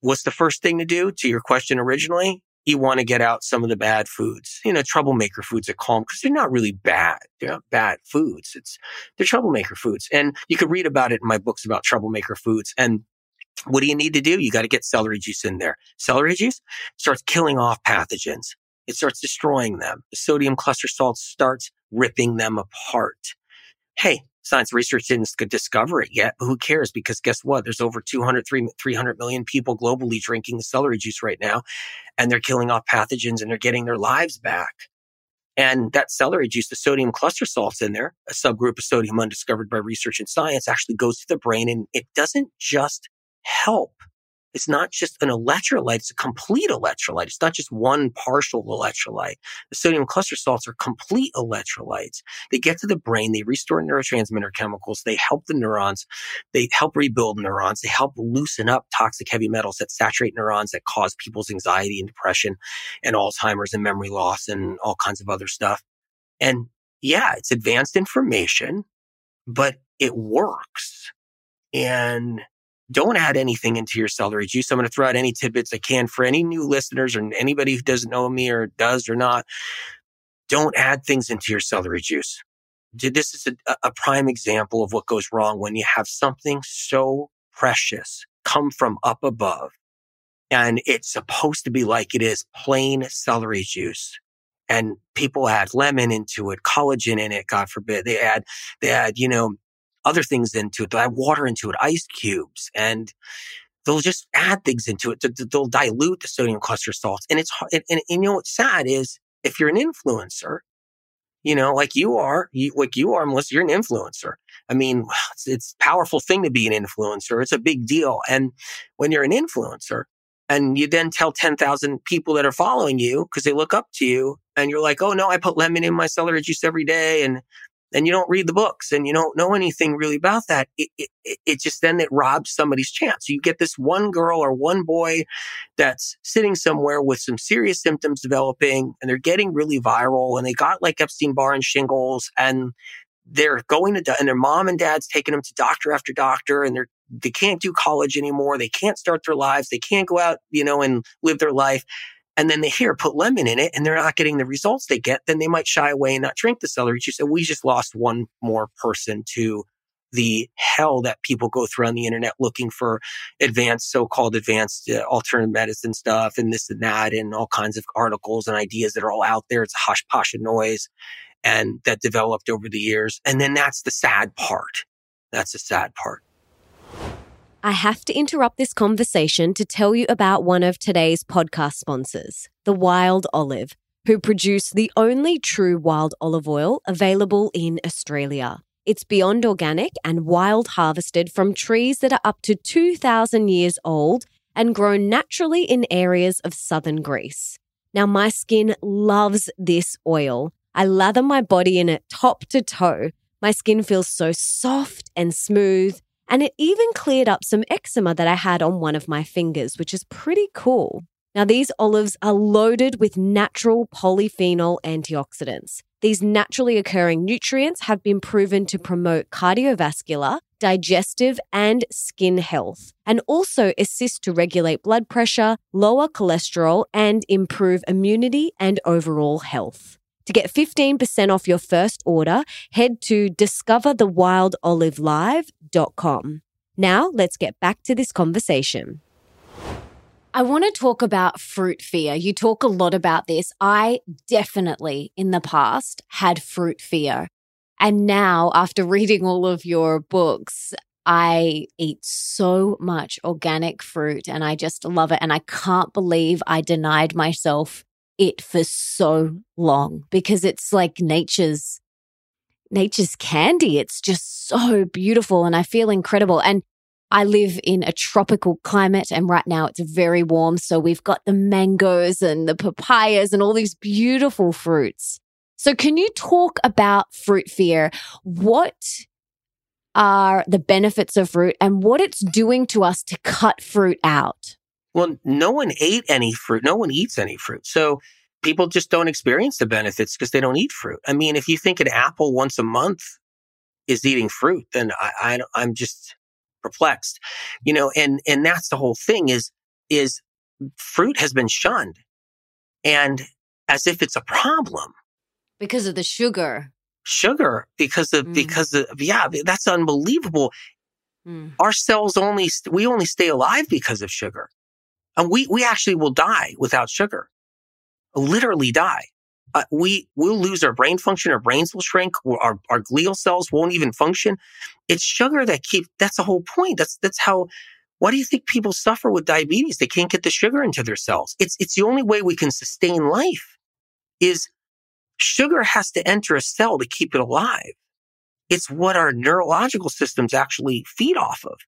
what's the first thing to do to your question originally? You want to get out some of the bad foods, you know, troublemaker foods call them because they're not really bad. They're not bad foods. It's they're troublemaker foods. And you could read about it in my books about troublemaker foods. And what do you need to do? You got to get celery juice in there. Celery juice starts killing off pathogens. It starts destroying them. The sodium cluster salt starts ripping them apart. Hey, science research didn't discover it yet, but who cares? Because guess what? There's over 200, 300 million people globally drinking the celery juice right now, and they're killing off pathogens and they're getting their lives back. And that celery juice, the sodium cluster salts in there, a subgroup of sodium undiscovered by research and science, actually goes to the brain and it doesn't just help. It's not just an electrolyte, it's a complete electrolyte. It's not just one partial electrolyte. The sodium cluster salts are complete electrolytes. They get to the brain, they restore neurotransmitter chemicals, they help the neurons, they help rebuild neurons, they help loosen up toxic heavy metals that saturate neurons that cause people's anxiety and depression and Alzheimer's and memory loss and all kinds of other stuff. And yeah, it's advanced information, but it works. And don't add anything into your celery juice. I'm going to throw out any tidbits I can for any new listeners or anybody who doesn't know me or does or not. Don't add things into your celery juice. This is a, a prime example of what goes wrong when you have something so precious come from up above and it's supposed to be like it is plain celery juice and people add lemon into it, collagen in it, God forbid. They add, they add, you know, other things into it. They'll add water into it, ice cubes, and they'll just add things into it. They'll dilute the sodium cluster salts. And it's. And, and, and, you know what's sad is if you're an influencer, you know, like you are, you, like you are, Melissa, you're an influencer. I mean, [sighs] it's, it's powerful thing to be an influencer. It's a big deal. And when you're an influencer and you then tell 10,000 people that are following you because they look up to you and you're like, Oh no, I put lemon in my celery juice every day. And and you don't read the books and you don't know anything really about that, it, it, it just then it robs somebody's chance. So you get this one girl or one boy that's sitting somewhere with some serious symptoms developing and they're getting really viral and they got like Epstein Barr and shingles and they're going to, and their mom and dad's taking them to doctor after doctor and they're, they can't do college anymore. They can't start their lives. They can't go out, you know, and live their life and then they hear put lemon in it and they're not getting the results they get, then they might shy away and not drink the celery juice. And we just lost one more person to the hell that people go through on the internet looking for advanced, so-called advanced uh, alternative medicine stuff and this and that and all kinds of articles and ideas that are all out there. It's a hush posh of noise and that developed over the years. And then that's the sad part. That's the sad part. I have to interrupt this conversation to tell you about one of today's podcast sponsors, the Wild Olive, who produce the only true wild olive oil available in Australia. It's beyond organic and wild harvested from trees that are up to 2,000 years old and grown naturally in areas of southern Greece. Now, my skin loves this oil. I lather my body in it top to toe. My skin feels so soft and smooth and it even cleared up some eczema that I had on one of my fingers, which is pretty cool. Now, these olives are loaded with natural polyphenol antioxidants. These naturally occurring nutrients have been proven to promote cardiovascular, digestive, and skin health, and also assist to regulate blood pressure, lower cholesterol, and improve immunity and overall health. To get 15% off your first order, head to discoverthewildolivelive.com. Now, let's get back to this conversation. I want to talk about fruit fear. You talk a lot about this. I definitely in the past had fruit fear. And now, after [laughs] reading all of your books, I eat so much organic fruit and I just love it. And I can't believe I denied myself it for so long because it's like nature's nature's candy. It's just so beautiful and I feel incredible. And I live in a tropical climate and right now it's very warm. So we've got the mangoes and the papayas and all these beautiful fruits. So can you talk about fruit fear? What are the benefits of fruit and what it's doing to us to cut fruit out? Well, no one ate any fruit. No one eats any fruit. So people just don't experience the benefits because they don't eat fruit. I mean, if you think an apple once a month is eating fruit, then I, I I'm just perplexed, you know, and, and that's the whole thing is, is fruit has been shunned and as if it's a problem. Because of the sugar. Sugar, because of, mm. because of, yeah, that's unbelievable. Mm. Our cells only, we only stay alive because of sugar. And we, we actually will die without sugar. Literally die uh, we will lose our brain function. Our brains will shrink. Our, our glial cells won't even function. It's sugar that keep, that's the whole point. That's, that's how, why do you think people suffer with diabetes? They can't get the sugar into their cells. It's, it's the only way we can sustain life is sugar has to enter a cell to keep it alive. It's what our neurological systems actually feed off of.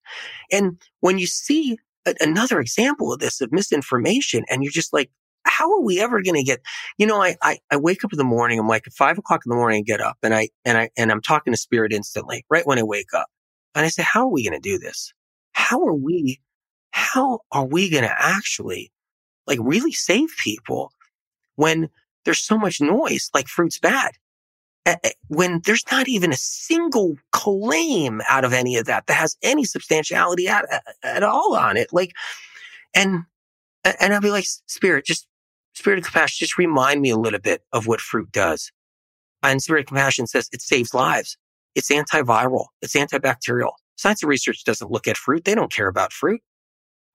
And when you see a, another example of this, of misinformation, and you're just like, how are we ever going to get, you know, I, I, I, wake up in the morning, I'm like at five o'clock in the morning, I get up and I, and I, and I'm talking to spirit instantly, right when I wake up. And I say, how are we going to do this? How are we, how are we going to actually like really save people when there's so much noise, like fruit's bad? When there's not even a single claim out of any of that that has any substantiality at, at all on it. Like, and, and I'll be like, spirit, just Spirit of Compassion, just remind me a little bit of what fruit does. And Spirit of Compassion says it saves lives. It's antiviral. It's antibacterial. Science and research doesn't look at fruit. They don't care about fruit.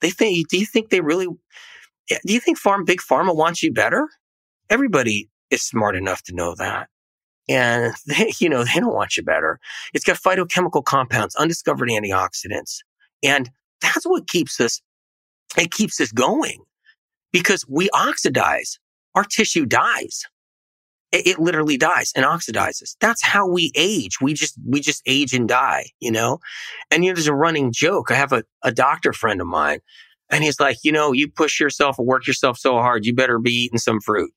They think, do you think they really, do you think farm, big pharma wants you better? Everybody is smart enough to know that. And [laughs] they, you know, they don't want you better. It's got phytochemical compounds, undiscovered antioxidants. And that's what keeps us, it keeps us going because we oxidize. Our tissue dies. It, it, literally dies and oxidizes. That's how we age. We just, we just age and die, you know? And you know, there's a running joke. I have a, a doctor friend of mine and he's like, you know, you push yourself and work yourself so hard, you better be eating some fruit.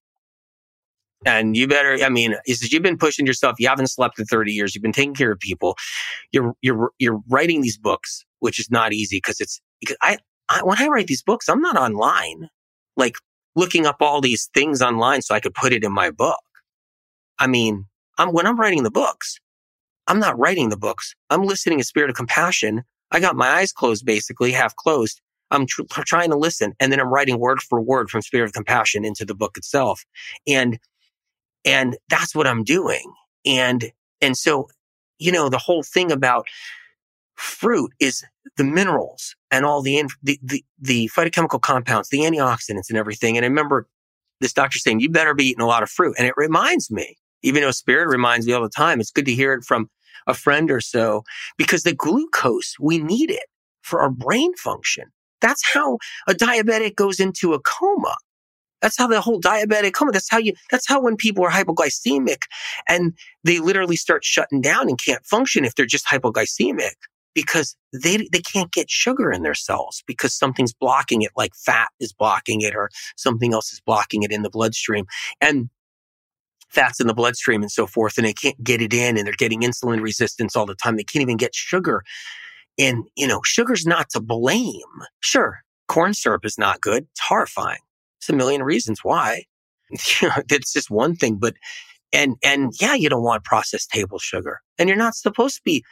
And you better, I mean, he says, you've been pushing yourself. You haven't slept in 30 years. You've been taking care of people. You're, you're, you're writing these books, which is not easy because it's, because I, I, when I write these books, I'm not online like looking up all these things online so I could put it in my book. I mean, I'm, when I'm writing the books, I'm not writing the books. I'm listening in spirit of compassion. I got my eyes closed, basically half closed. I'm tr- trying to listen and then I'm writing word for word from spirit of compassion into the book itself. And, and that's what I'm doing. And, and so, you know, the whole thing about fruit is the minerals and all the, the, the, the phytochemical compounds, the antioxidants and everything. And I remember this doctor saying, you better be eating a lot of fruit. And it reminds me, even though spirit reminds me all the time, it's good to hear it from a friend or so because the glucose, we need it for our brain function. That's how a diabetic goes into a coma. That's how the whole diabetic coma. That's how you, that's how when people are hypoglycemic and they literally start shutting down and can't function if they're just hypoglycemic because they, they can't get sugar in their cells because something's blocking it, like fat is blocking it or something else is blocking it in the bloodstream. And fats in the bloodstream and so forth, and they can't get it in and they're getting insulin resistance all the time. They can't even get sugar. And, you know, sugar's not to blame. Sure, corn syrup is not good. It's horrifying. It's a million reasons why. [laughs] it's just one thing, but and and yeah, you don't want processed table sugar, and you're not supposed to be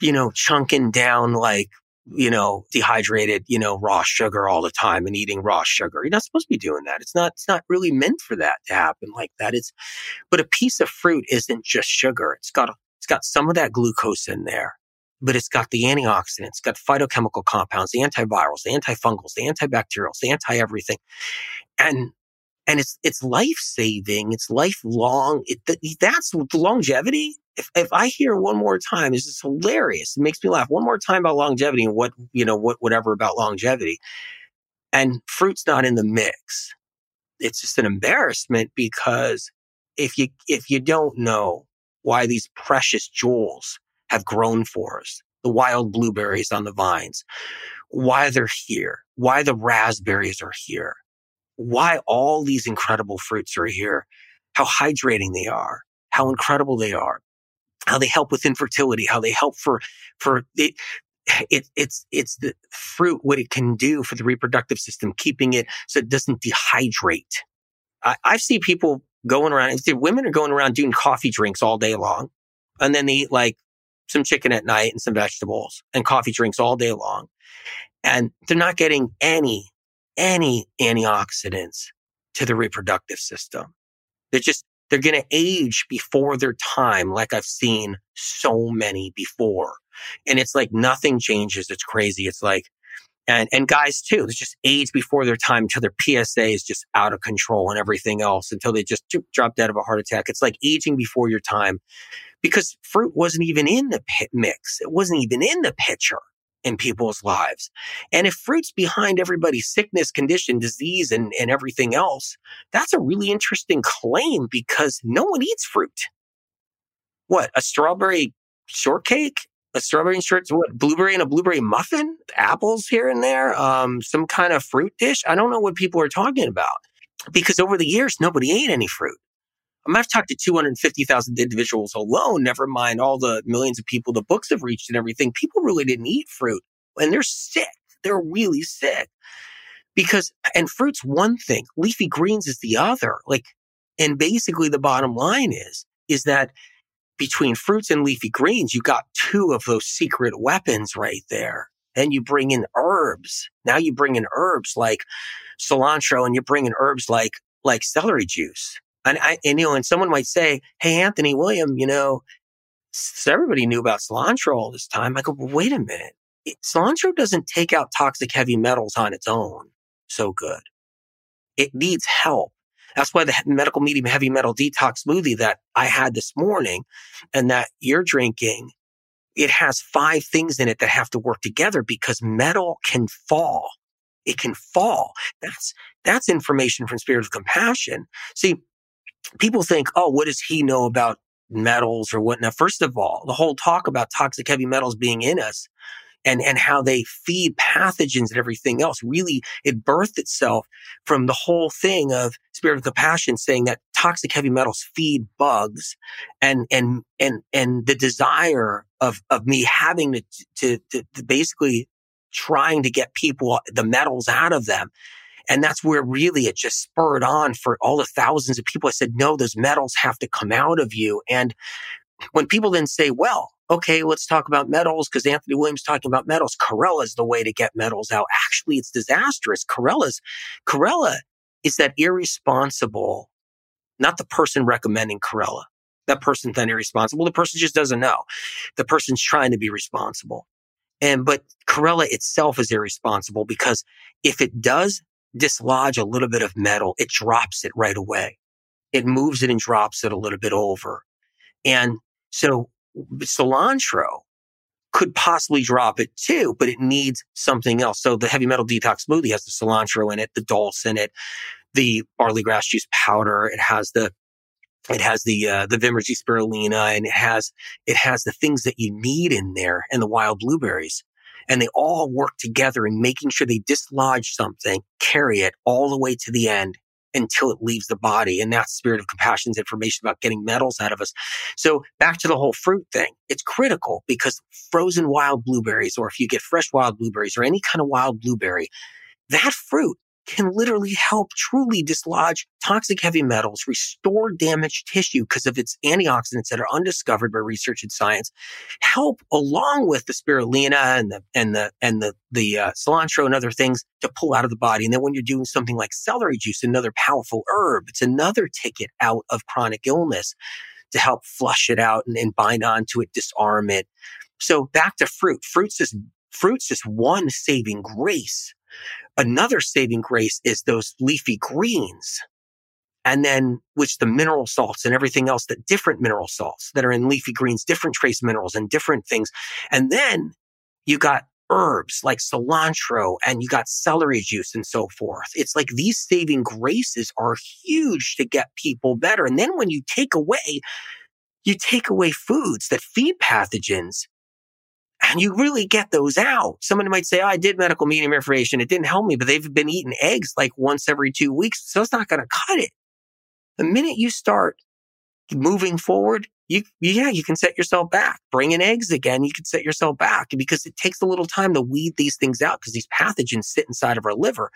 you know, chunking down like, you know, dehydrated, you know, raw sugar all the time and eating raw sugar. You're not supposed to be doing that. It's not, it's not really meant for that to happen like that. It's, but a piece of fruit isn't just sugar. It's got, it's got some of that glucose in there, but it's got the antioxidants, got phytochemical compounds, the antivirals, the antifungals, the antibacterials, the anti everything. And, and it's, it's life saving. It's lifelong. It, that's the longevity if, if I hear one more time, this is hilarious. It makes me laugh. One more time about longevity and what, you know, what, whatever about longevity. And fruit's not in the mix. It's just an embarrassment because if you, if you don't know why these precious jewels have grown for us, the wild blueberries on the vines, why they're here, why the raspberries are here, why all these incredible fruits are here, how hydrating they are, how incredible they are, how they help with infertility, how they help for, for it, it, it's, it's the fruit, what it can do for the reproductive system, keeping it so it doesn't dehydrate. I, I see people going around, women are going around doing coffee drinks all day long. And then they eat like some chicken at night and some vegetables and coffee drinks all day long. And they're not getting any, any antioxidants to the reproductive system. They're just, they're going to age before their time, like I've seen so many before. And it's like nothing changes. It's crazy. It's like, and, and guys too, they just age before their time until their PSA is just out of control and everything else until they just drop dead of a heart attack. It's like aging before your time because fruit wasn't even in the mix. It wasn't even in the picture in people's lives. And if fruit's behind everybody's sickness, condition, disease, and, and everything else, that's a really interesting claim because no one eats fruit. What, a strawberry shortcake? A strawberry short, what, blueberry and a blueberry muffin? Apples here and there? Um, some kind of fruit dish? I don't know what people are talking about because over the years, nobody ate any fruit. I mean, I've talked to 250,000 individuals alone, never mind all the millions of people the books have reached and everything. People really didn't eat fruit and they're sick. They're really sick because, and fruit's one thing, leafy greens is the other. Like, and basically the bottom line is, is that between fruits and leafy greens, you got two of those secret weapons right there. Then you bring in herbs. Now you bring in herbs like cilantro and you bring in herbs like, like celery juice and I, and, you know, and someone might say, Hey, Anthony William, you know, everybody knew about cilantro all this time. I go, well, wait a minute. It, cilantro doesn't take out toxic heavy metals on its own so good. It needs help. That's why the medical medium heavy metal detox smoothie that I had this morning and that you're drinking, it has five things in it that have to work together because metal can fall. It can fall. That's, that's information from spirit of compassion. See, people think, oh, what does he know about metals or whatnot? First of all, the whole talk about toxic heavy metals being in us and, and how they feed pathogens and everything else. Really, it birthed itself from the whole thing of spirit of compassion saying that toxic heavy metals feed bugs and, and, and, and the desire of, of me having to, to, to, to basically trying to get people the metals out of them and that's where really it just spurred on for all the thousands of people. I said, no, those metals have to come out of you. And when people then say, well, okay, let's talk about metals because Anthony William's talking about metals. Chlorella is the way to get metals out. Actually, it's disastrous. Chlorella Chlorella is that irresponsible, not the person recommending Chlorella. That person's then irresponsible. The person just doesn't know. The person's trying to be responsible. And, but Chlorella itself is irresponsible because if it does dislodge a little bit of metal, it drops it right away. It moves it and drops it a little bit over. And so cilantro could possibly drop it too, but it needs something else. So the heavy metal detox smoothie has the cilantro in it, the dulse in it, the barley grass juice powder. It has the it has the uh, the Vimergy spirulina, and it has it has the things that you need in there, and the wild blueberries and they all work together in making sure they dislodge something, carry it all the way to the end until it leaves the body. And that's spirit of compassion's information about getting metals out of us. So back to the whole fruit thing. It's critical because frozen wild blueberries, or if you get fresh wild blueberries or any kind of wild blueberry, that fruit can literally help truly dislodge toxic heavy metals, restore damaged tissue because of its antioxidants that are undiscovered by research and science, help along with the spirulina and the and the and the the uh, cilantro and other things to pull out of the body. And then when you're doing something like celery juice, another powerful herb, it's another ticket out of chronic illness to help flush it out and, and bind onto it, disarm it. So back to fruit. Fruit's is fruit's is one saving grace Another saving grace is those leafy greens. And then, which the mineral salts and everything else, that different mineral salts that are in leafy greens, different trace minerals and different things. And then you got herbs like cilantro and you got celery juice and so forth. It's like these saving graces are huge to get people better. And then when you take away, you take away foods that feed pathogens And you really get those out. Somebody might say, oh, I did medical medium information. It didn't help me, but they've been eating eggs like once every two weeks. So it's not going to cut it. The minute you start moving forward, you, yeah, you can set yourself back. Bring in eggs again. You can set yourself back because it takes a little time to weed these things out because these pathogens sit inside of our liver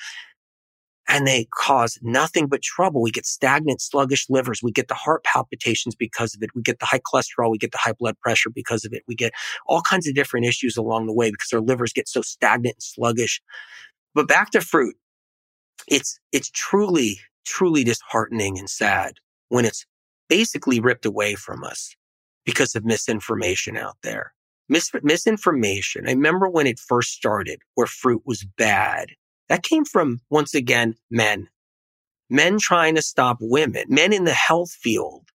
and they cause nothing but trouble. We get stagnant, sluggish livers. We get the heart palpitations because of it. We get the high cholesterol. We get the high blood pressure because of it. We get all kinds of different issues along the way because our livers get so stagnant and sluggish. But back to fruit. It's, it's truly, truly disheartening and sad when it's basically ripped away from us because of misinformation out there. Mis- misinformation. I remember when it first started where fruit was bad that came from, once again, men. Men trying to stop women, men in the health field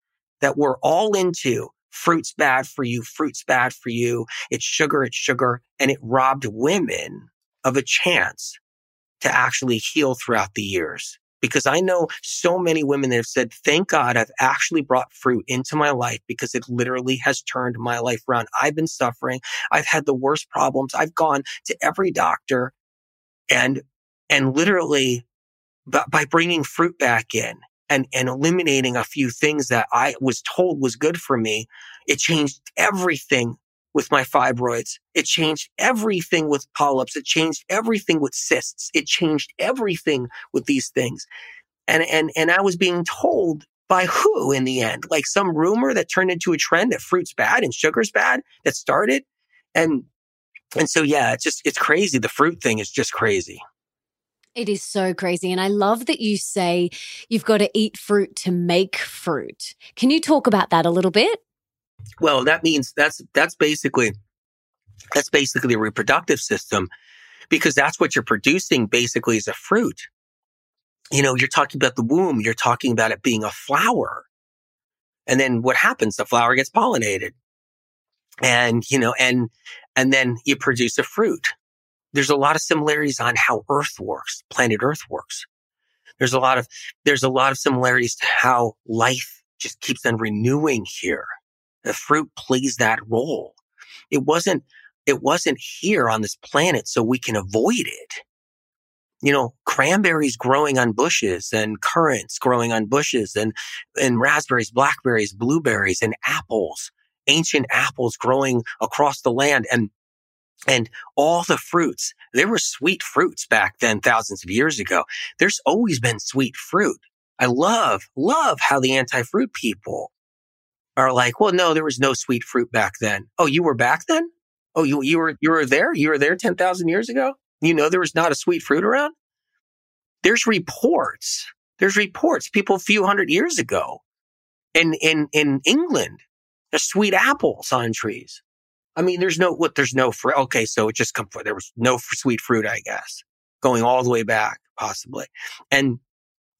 that were all into fruit's bad for you, fruit's bad for you, it's sugar, it's sugar. And it robbed women of a chance to actually heal throughout the years. Because I know so many women that have said, thank God I've actually brought fruit into my life because it literally has turned my life around. I've been suffering. I've had the worst problems. I've gone to every doctor and and literally by, by bringing fruit back in and, and eliminating a few things that I was told was good for me, it changed everything with my fibroids. It changed everything with polyps. It changed everything with cysts. It changed everything with these things. And, and, and I was being told by who in the end? Like some rumor that turned into a trend that fruit's bad and sugar's bad that started. And, and so, yeah, it's just, it's crazy. The fruit thing is just crazy. It is so crazy. And I love that you say you've got to eat fruit to make fruit. Can you talk about that a little bit? Well, that means that's that's basically that's basically a reproductive system because that's what you're producing basically as a fruit. You know, you're talking about the womb, you're talking about it being a flower. And then what happens? The flower gets pollinated. And, you know, and and then you produce a fruit there's a lot of similarities on how Earth works, planet Earth works. There's a lot of, there's a lot of similarities to how life just keeps on renewing here. The fruit plays that role. It wasn't, it wasn't here on this planet so we can avoid it. You know, cranberries growing on bushes and currants growing on bushes and, and raspberries, blackberries, blueberries and apples, ancient apples growing across the land. And and all the fruits, there were sweet fruits back then, thousands of years ago. There's always been sweet fruit. I love, love how the anti-fruit people are like, well, no, there was no sweet fruit back then. Oh, you were back then? Oh, you, you were, you were there? You were there 10,000 years ago? You know, there was not a sweet fruit around? There's reports. There's reports people a few hundred years ago in, in, in England, there's sweet apples on trees. I mean, there's no, what, there's no fruit. Okay. So it just come, there was no sweet fruit, I guess, going all the way back, possibly. And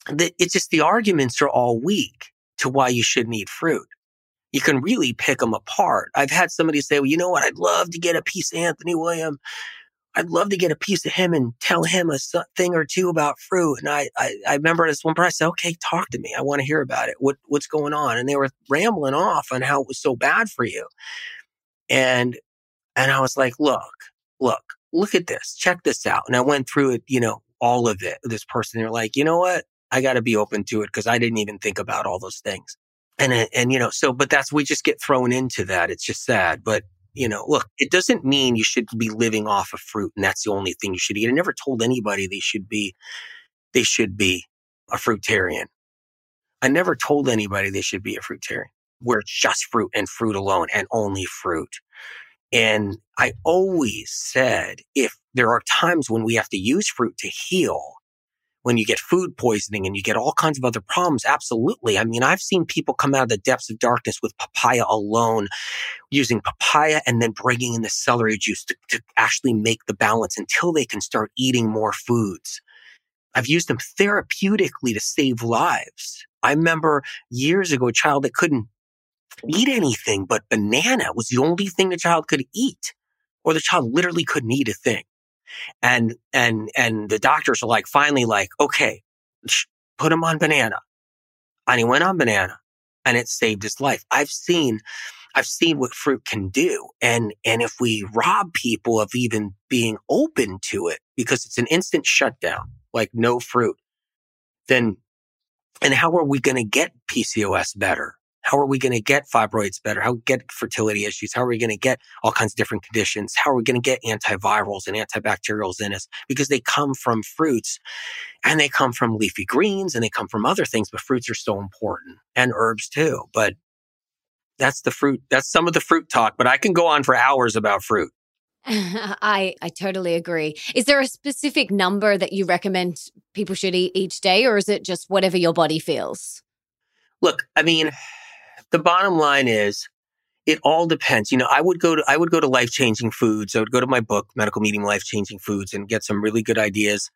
the, it's just the arguments are all weak to why you shouldn't eat fruit. You can really pick them apart. I've had somebody say, well, you know what? I'd love to get a piece of Anthony William. I'd love to get a piece of him and tell him a thing or two about fruit. And I, I, I remember this one person said, okay, talk to me. I want to hear about it. What, what's going on? And they were rambling off on how it was so bad for you. And, and I was like, look, look, look at this. Check this out. And I went through it, you know, all of it. This person, they're like, you know what? I got to be open to it because I didn't even think about all those things. And, and, you know, so, but that's, we just get thrown into that. It's just sad. But, you know, look, it doesn't mean you should be living off of fruit and that's the only thing you should eat. I never told anybody they should be, they should be a fruitarian. I never told anybody they should be a fruitarian where it's just fruit and fruit alone and only fruit. And I always said if there are times when we have to use fruit to heal, when you get food poisoning and you get all kinds of other problems, absolutely. I mean, I've seen people come out of the depths of darkness with papaya alone, using papaya and then bringing in the celery juice to, to actually make the balance until they can start eating more foods. I've used them therapeutically to save lives. I remember years ago, a child that couldn't eat anything but banana was the only thing the child could eat or the child literally couldn't eat a thing. And, and, and the doctors are like, finally like, okay, put him on banana. And he went on banana and it saved his life. I've seen, I've seen what fruit can do. And, and if we rob people of even being open to it because it's an instant shutdown, like no fruit, then, and how are we going to get PCOS better? How are we going to get fibroids better? How get fertility issues? How are we going to get all kinds of different conditions? How are we going to get antivirals and antibacterials in us? Because they come from fruits and they come from leafy greens and they come from other things, but fruits are so important and herbs too. But that's the fruit. That's some of the fruit talk, but I can go on for hours about fruit. [laughs] I I totally agree. Is there a specific number that you recommend people should eat each day or is it just whatever your body feels? Look, I mean, the bottom line is it all depends. You know, I would go to I would go to life changing foods. I would go to my book, Medical Medium Life Changing Foods, and get some really good ideas,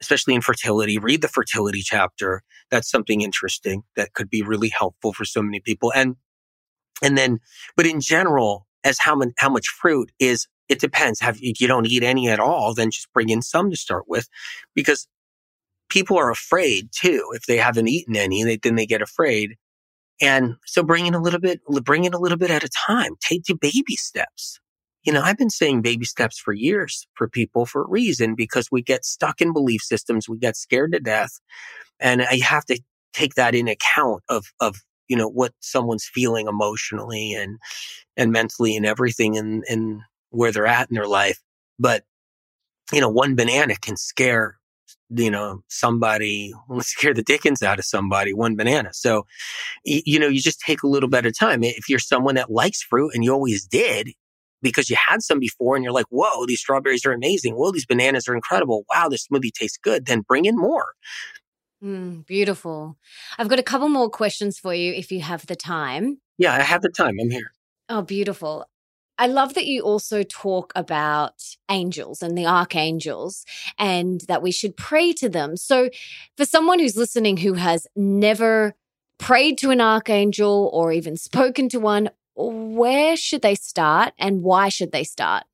especially in fertility. Read the fertility chapter. That's something interesting that could be really helpful for so many people. And and then, but in general, as how much how much fruit is it depends. Have if you don't eat any at all, then just bring in some to start with, because people are afraid too. If they haven't eaten any, they, then they get afraid. And so bring in a little bit, bring in a little bit at a time. Take the baby steps. You know, I've been saying baby steps for years for people for a reason because we get stuck in belief systems. We get scared to death. And I have to take that in account of, of, you know, what someone's feeling emotionally and, and mentally and everything and, and where they're at in their life. But, you know, one banana can scare you know, somebody, [laughs] scare the dickens out of somebody, one banana. So, you know, you just take a little bit of time. If you're someone that likes fruit and you always did because you had some before and you're like, whoa, these strawberries are amazing. Whoa, these bananas are incredible. Wow, this smoothie tastes good. Then bring in more. Mm, beautiful. I've got a couple more questions for you if you have the time. Yeah, I have the time. I'm here. Oh, beautiful. I love that you also talk about angels and the archangels and that we should pray to them. So, for someone who's listening who has never prayed to an archangel or even spoken to one, where should they start and why should they start?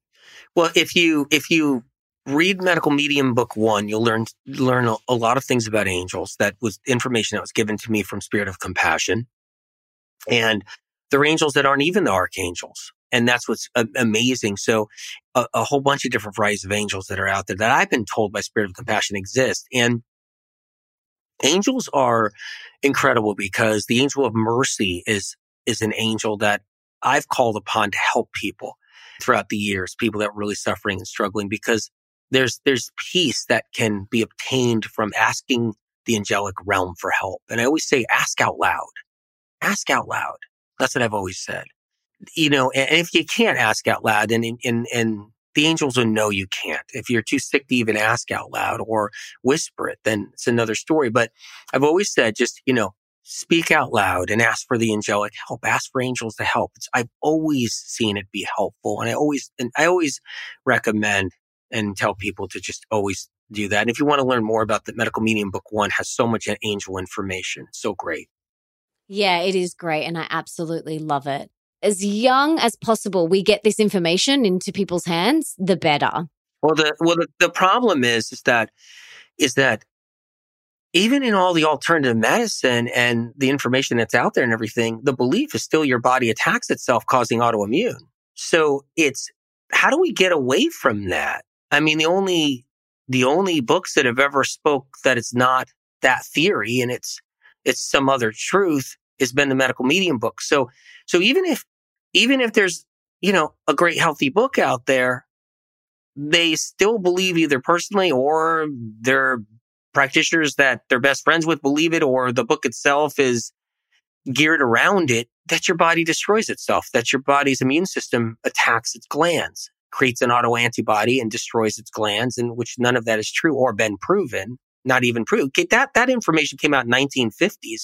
Well, if you if you read medical medium book one you'll learn learn a, lot of things about angels that was information that was given to me from spirit of compassion and they're angels that aren't even the archangels and that's what's amazing. So, a, a, whole bunch of different varieties of angels that are out there that I've been told by Spirit of Compassion exist. And angels are incredible because the angel of mercy is is an angel that I've called upon to help people throughout the years, people that are really suffering and struggling because there's there's peace that can be obtained from asking the angelic realm for help. And I always say ask out loud. Ask out loud. That's what I've always said you know, and if you can't ask out loud and, and, and the angels will know you can't. If you're too sick to even ask out loud or whisper it, then it's another story. But I've always said just, you know, speak out loud and ask for the angelic help. Ask for angels to help. It's, I've always seen it be helpful. And I always, and I always recommend and tell people to just always do that. And if you want to learn more about the medical medium book one has so much angel information. So great. Yeah, it is great. And I absolutely love it as young as possible we get this information into people's hands, the better. Well, the well the, the problem is is that is that even in all the alternative medicine and the information that's out there and everything, the belief is still your body attacks itself, causing autoimmune. So it's how do we get away from that? I mean, the only the only books that have ever spoke that it's not that theory and it's it's some other truth has been the medical medium book. So, so even if, even if there's, you know, a great healthy book out there, they still believe either personally or their practitioners that they're best friends with believe it or the book itself is geared around it that your body destroys itself, that your body's immune system attacks its glands, creates an auto antibody and destroys its glands, and which none of that is true or been proven, not even proved. That, that information came out in 1950s.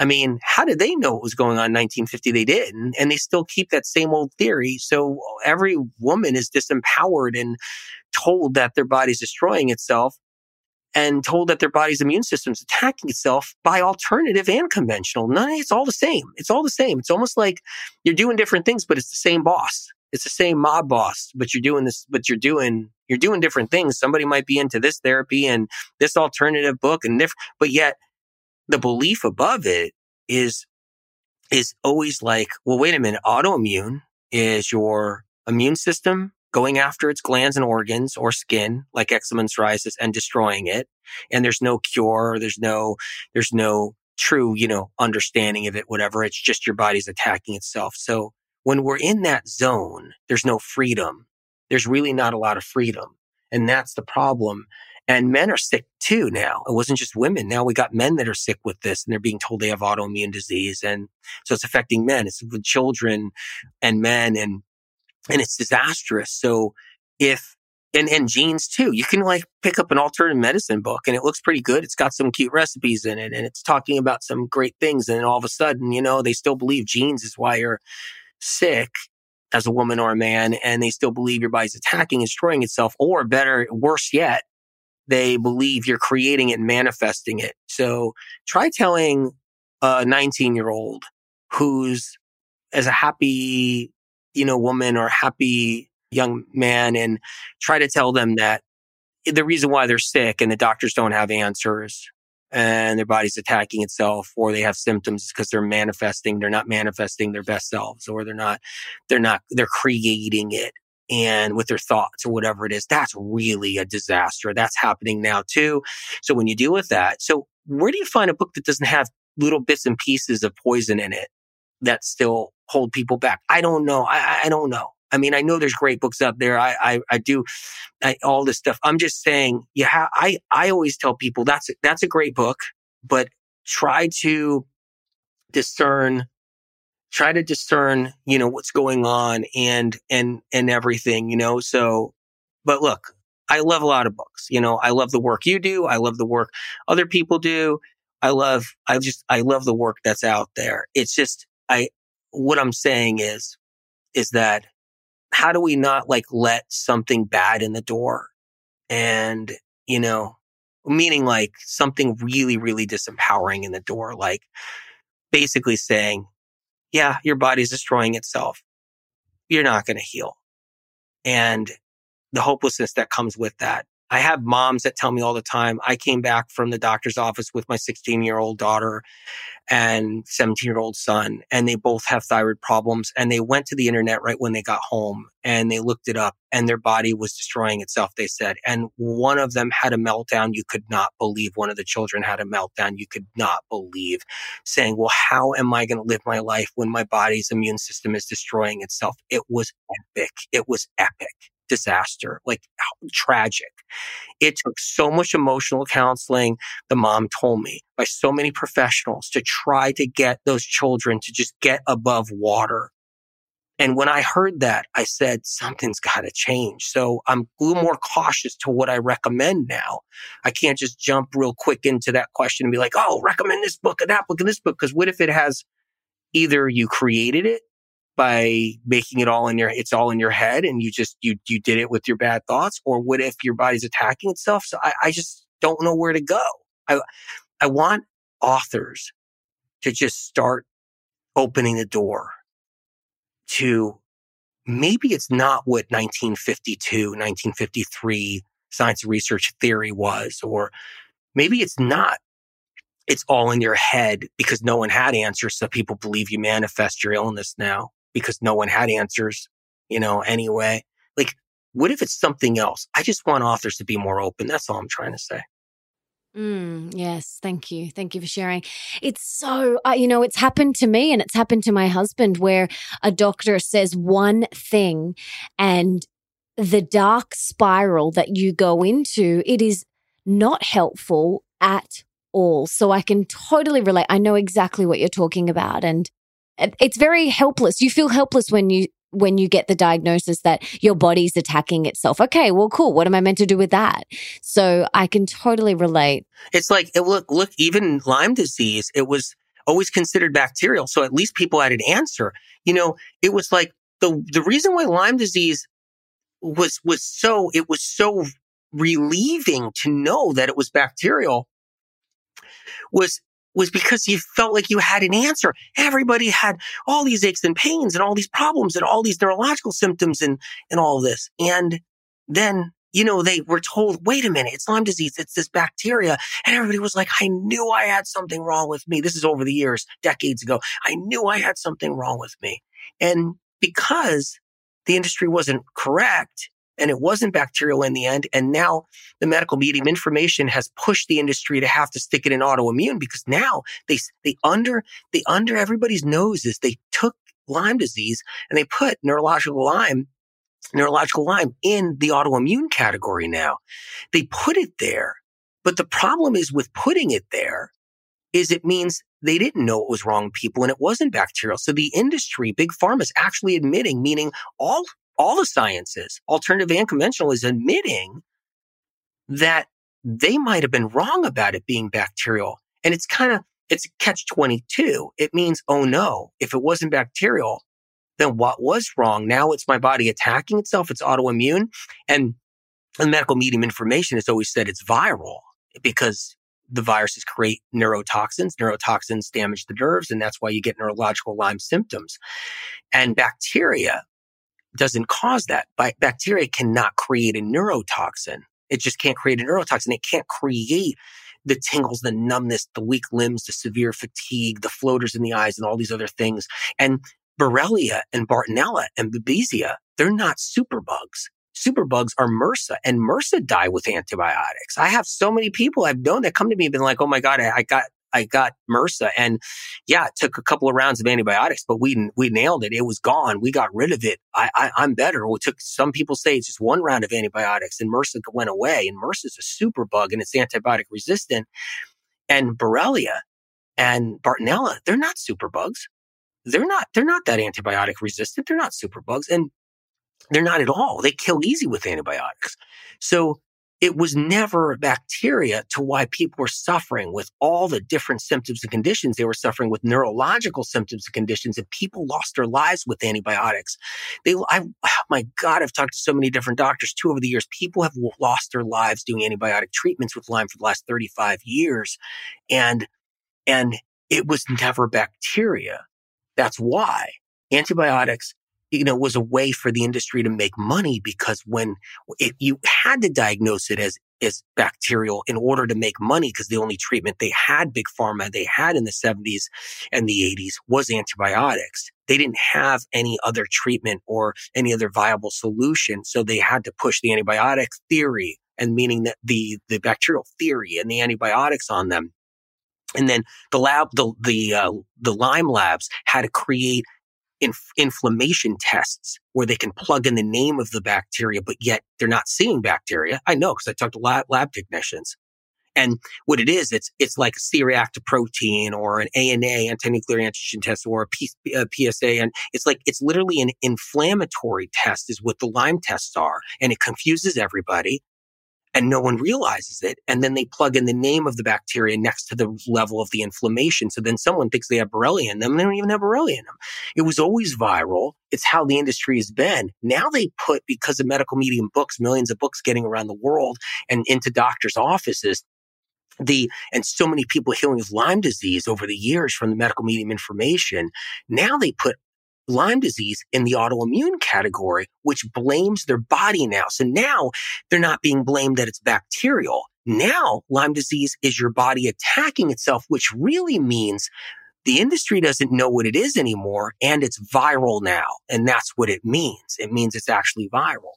I mean, how did they know what was going on in 1950? They didn't. And they still keep that same old theory. So every woman is disempowered and told that their body's destroying itself and told that their body's immune system's attacking itself by alternative and conventional. None, it's all the same. It's all the same. It's almost like you're doing different things, but it's the same boss. It's the same mob boss, but you're doing this, but you're doing, you're doing different things. Somebody might be into this therapy and this alternative book and different, but yet the belief above it is is always like, well, wait a minute. Autoimmune is your immune system going after its glands and organs or skin like eczema and psoriasis and destroying it. And there's no cure. There's no, there's no true, you know, understanding of it, whatever. It's just your body's attacking itself. So when we're in that zone, there's no freedom. There's really not a lot of freedom. And that's the problem. And men are sick too now. It wasn't just women. Now we got men that are sick with this and they're being told they have autoimmune disease. And so it's affecting men. It's with children and men and and it's disastrous. So if and, and genes too. You can like pick up an alternative medicine book and it looks pretty good. It's got some cute recipes in it and it's talking about some great things. And all of a sudden, you know, they still believe genes is why you're sick as a woman or a man. And they still believe your body's attacking and destroying itself. Or better, worse yet, they believe you're creating it and manifesting it. So try telling a 19 year old who's as a happy you know, woman or happy young man and try to tell them that the reason why they're sick and the doctors don't have answers and their body's attacking itself or they have symptoms because they're manifesting, they're not manifesting their best selves or they're not, they're not, they're creating it and with their thoughts or whatever it is. That's really a disaster. That's happening now too. So when you deal with that, so where do you find a book that doesn't have little bits and pieces of poison in it that still hold people back? I don't know. I, I don't know. I mean, I know there's great books out there. I, I, I do I, all this stuff. I'm just saying, yeah, I, I always tell people that's, that's a great book, but try to discern, try to discern, you know, what's going on and, and, and everything, you know? So, but look, I love a lot of books. You know, I love the work you do. I love the work other people do. I love, I just, I love the work that's out there. It's just, I, what I'm saying is, is that how do we not like let something bad in the door? And, you know, meaning like something really, really disempowering in the door, like basically saying, yeah, your body's destroying itself. You're not going to heal. And the hopelessness that comes with that. I have moms that tell me all the time. I came back from the doctor's office with my 16 year old daughter and 17 year old son, and they both have thyroid problems. And they went to the internet right when they got home and they looked it up and their body was destroying itself, they said. And one of them had a meltdown. You could not believe one of the children had a meltdown. You could not believe saying, well, how am I going to live my life when my body's immune system is destroying itself? It was epic. It was epic disaster, like tragic. It took so much emotional counseling, the mom told me, by so many professionals to try to get those children to just get above water. And when I heard that, I said, something's got to change. So I'm a little more cautious to what I recommend now. I can't just jump real quick into that question and be like, oh, recommend this book and that book and this book. Cause what if it has either you created it by making it all in your it's all in your head and you just you you did it with your bad thoughts? Or what if your body's attacking itself? So i, I just don't know where to go. I i want authors to just start opening the door to maybe it's not what 1952 1953 science research theory was or maybe it's not. It's all in your head because no one had answers so people believe you manifest your illness now because no one had answers, you know, anyway. Like, what if it's something else? I just want authors to be more open. That's all I'm trying to say. Mm, yes, thank you. Thank you for sharing. It's so, uh, you know, it's happened to me and it's happened to my husband where a doctor says one thing and the dark spiral that you go into, it is not helpful at all. So I can totally relate. I know exactly what you're talking about. And it's very helpless. You feel helpless when you when you get the diagnosis that your body's attacking itself. Okay, well, cool. What am I meant to do with that? So I can totally relate. It's like, look, look, even Lyme disease, it was always considered bacterial. So at least people had an answer. You know, it was like the, the reason why Lyme disease was, was so, it was so relieving to know that it was bacterial was was because you felt like you had an answer. Everybody had all these aches and pains and all these problems and all these neurological symptoms and, and all this. And then you know, they were told, wait a minute, it's Lyme disease. It's this bacteria. And everybody was like, I knew I had something wrong with me. This is over the years, decades ago. I knew I had something wrong with me. And because the industry wasn't correct and it wasn't bacterial in the end. And now the medical medium information has pushed the industry to have to stick it in autoimmune because now they, they under, they under everybody's noses, they took Lyme disease and they put neurological Lyme, neurological Lyme in the autoimmune category now. They put it there. But the problem is with putting it there is it means they didn't know what was wrong people and it wasn't bacterial. So the industry, big pharma is actually admitting, meaning all, all the sciences, alternative and conventional is admitting that they might have been wrong about it being bacterial. And it's kind of, it's a catch 22. It means, oh no, if it wasn't bacterial, then what was wrong? Now it's my body attacking itself. It's autoimmune. And the medical medium information has always said it's viral because the viruses create neurotoxins. Neurotoxins damage the nerves, and that's why you get neurological Lyme symptoms. And bacteria doesn't cause that. Bacteria cannot create a neurotoxin. It just can't create a neurotoxin. It can't create the tingles, the numbness, the weak limbs, the severe fatigue, the floaters in the eyes, and all these other things. And Borrelia and Bartonella and Babesia, they're not superbugs superbugs are MRSA and MRSA die with antibiotics. I have so many people I've known that come to me and been like, Oh my God, I, I got, I got MRSA and yeah, it took a couple of rounds of antibiotics, but we, we nailed it. It was gone. We got rid of it. I, I, am better. It took some people say it's just one round of antibiotics and MRSA went away and MRSA is a super bug and it's antibiotic resistant and Borrelia and Bartonella, they're not superbugs. They're not, they're not that antibiotic resistant. They're not super bugs And they're not at all. They kill easy with antibiotics. So it was never bacteria to why people were suffering with all the different symptoms and conditions. They were suffering with neurological symptoms and conditions and people lost their lives with antibiotics. They, I, oh my God, I've talked to so many different doctors too over the years. People have lost their lives doing antibiotic treatments with Lyme for the last 35 years. And, and it was never bacteria. That's why antibiotics you know, was a way for the industry to make money because when it, you had to diagnose it as, as bacterial in order to make money because the only treatment they had, big pharma, they had in the 70s and the 80s was antibiotics. They didn't have any other treatment or any other viable solution. So they had to push the antibiotic theory and meaning that the, the bacterial theory and the antibiotics on them. And then the lab, the, the, uh, the Lyme labs had to create inf- inflammation tests where they can plug in the name of the bacteria, but yet they're not seeing bacteria. I know because I talked to lab, lab technicians. And what it is, it's it's like a C-reactive protein or an ANA anti-nuclear antigen test or a, P, a PSA, and it's like it's literally an inflammatory test is what the Lyme tests are, and it confuses everybody and no one realizes it. And then they plug in the name of the bacteria next to the level of the inflammation. So then someone thinks they have Borrelia in them they don't even have Borrelia in them. It was always viral. It's how the industry has been. Now they put, because of medical medium books, millions of books getting around the world and into doctors' offices, the and so many people healing with Lyme disease over the years from the medical medium information. Now they put Lyme disease in the autoimmune category, which blames their body now. So now they're not being blamed that it's bacterial. Now Lyme disease is your body attacking itself, which really means the industry doesn't know what it is anymore and it's viral now. And that's what it means. It means it's actually viral.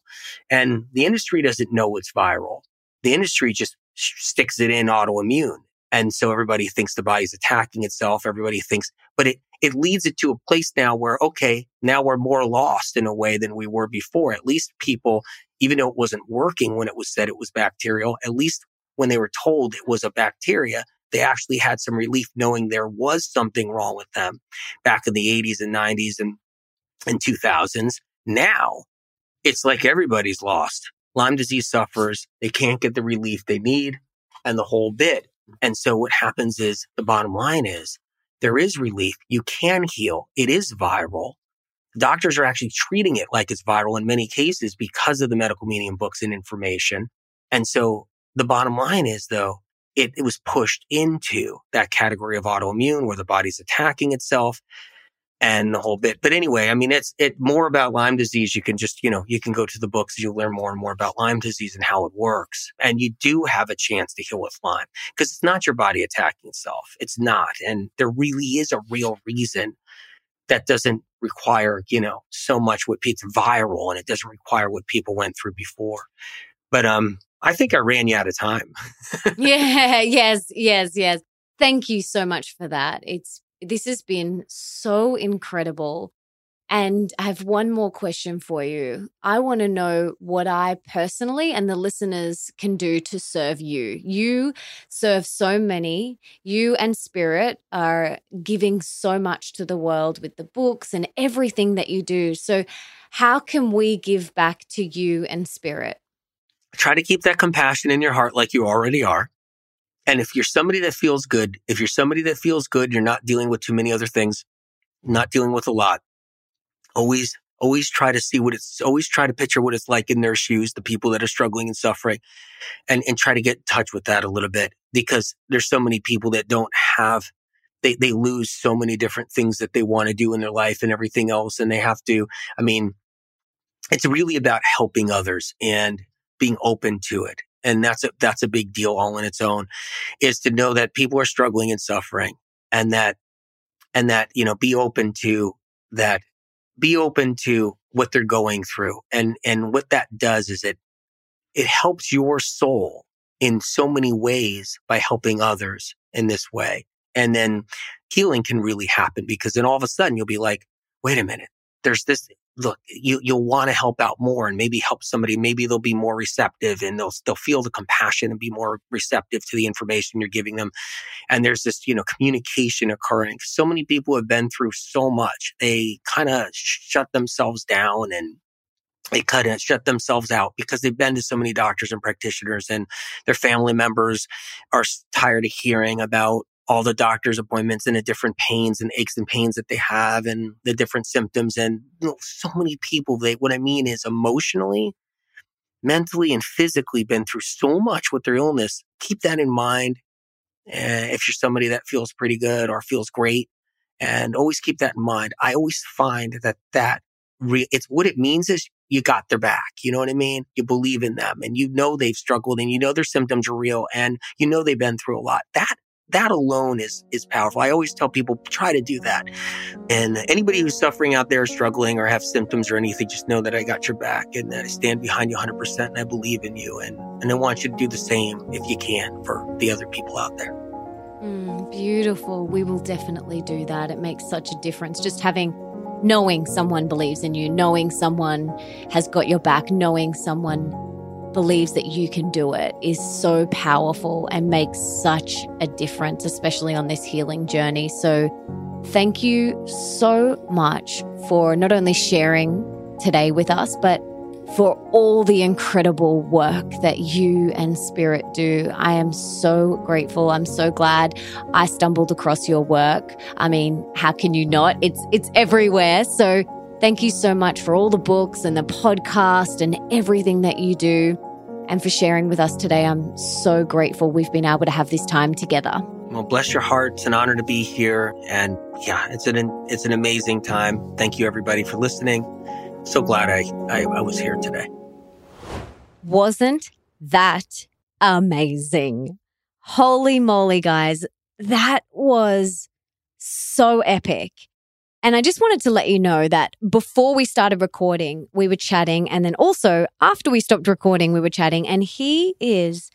And the industry doesn't know it's viral. The industry just sticks it in autoimmune. And so everybody thinks the body's attacking itself. Everybody thinks, but it, it leads it to a place now where, okay, now we're more lost in a way than we were before. At least people, even though it wasn't working when it was said it was bacterial, at least when they were told it was a bacteria, they actually had some relief knowing there was something wrong with them back in the 80s and 90s and, and 2000s. Now it's like everybody's lost. Lyme disease suffers. They can't get the relief they need and the whole bit. And so what happens is the bottom line is there is relief. You can heal. It is viral. Doctors are actually treating it like it's viral in many cases because of the medical medium books and information. And so the bottom line is though, it, it was pushed into that category of autoimmune where the body's attacking itself. And the whole bit. But anyway, I mean, it's it more about Lyme disease. You can just, you know, you can go to the books. You'll learn more and more about Lyme disease and how it works. And you do have a chance to heal with Lyme because it's not your body attacking itself. It's not. And there really is a real reason that doesn't require, you know, so much what it's viral and it doesn't require what people went through before. But, um, I think I ran you out of time. [laughs] yeah. [laughs] Yes. Yes. Yes. Thank you so much for that. It's this has been so incredible. And I have one more question for you. I want to know what I personally and the listeners can do to serve you. You serve so many. You and Spirit are giving so much to the world with the books and everything that you do. So, how can we give back to you and Spirit? Try to keep that compassion in your heart like you already are. And if you're somebody that feels good, if you're somebody that feels good, you're not dealing with too many other things, not dealing with a lot, always, always try to see what it's, always try to picture what it's like in their shoes, the people that are struggling and suffering and, and try to get in touch with that a little bit because there's so many people that don't have, they, they lose so many different things that they want to do in their life and everything else. And they have to, I mean, it's really about helping others and being open to it and that's a, that's a big deal all in its own is to know that people are struggling and suffering and that, and that, you know, be open to that, be open to what they're going through. And, and what that does is it, it helps your soul in so many ways by helping others in this way. And then healing can really happen because then all of a sudden you'll be like, wait a minute, there's this look, you, you'll want to help out more and maybe help somebody. Maybe they'll be more receptive and they'll, they'll feel the compassion and be more receptive to the information you're giving them. And there's this, you know, communication occurring. So many people have been through so much. They kind of shut themselves down and they kind of shut themselves out because they've been to so many doctors and practitioners and their family members are tired of hearing about all the doctor's appointments and the different pains and aches and pains that they have and the different symptoms. And you know, so many people, they, what I mean is emotionally, mentally and physically been through so much with their illness. Keep that in mind. Uh, if you're somebody that feels pretty good or feels great and always keep that in mind. I always find that that re- it's what it means is you got their back. You know what I mean? You believe in them and you know they've struggled and you know their symptoms are real and you know they've been through a lot. That that alone is is powerful. I always tell people try to do that. And anybody who's suffering out there, struggling or have symptoms or anything, just know that I got your back and that I stand behind you 100% and I believe in you. And, and I want you to do the same if you can for the other people out there. Mm, beautiful. We will definitely do that. It makes such a difference. Just having knowing someone believes in you, knowing someone has got your back, knowing someone believes that you can do it is so powerful and makes such a difference, especially on this healing journey. So, thank you so much for not only sharing today with us, but for all the incredible work that you and Spirit do. I am so grateful. I'm so glad I stumbled across your work. I mean, how can you not? It's it's everywhere. So thank you so much for all the books and the podcast and everything that you do and for sharing with us today. I'm so grateful we've been able to have this time together. Well, bless your heart. It's an honor to be here. And yeah, it's an, it's an amazing time. Thank you everybody for listening. So glad I, I, I was here today. Wasn't that amazing? Holy moly, guys. That was so epic. And I just wanted to let you know that before we started recording, we were chatting. And then also after we stopped recording, we were chatting. And he is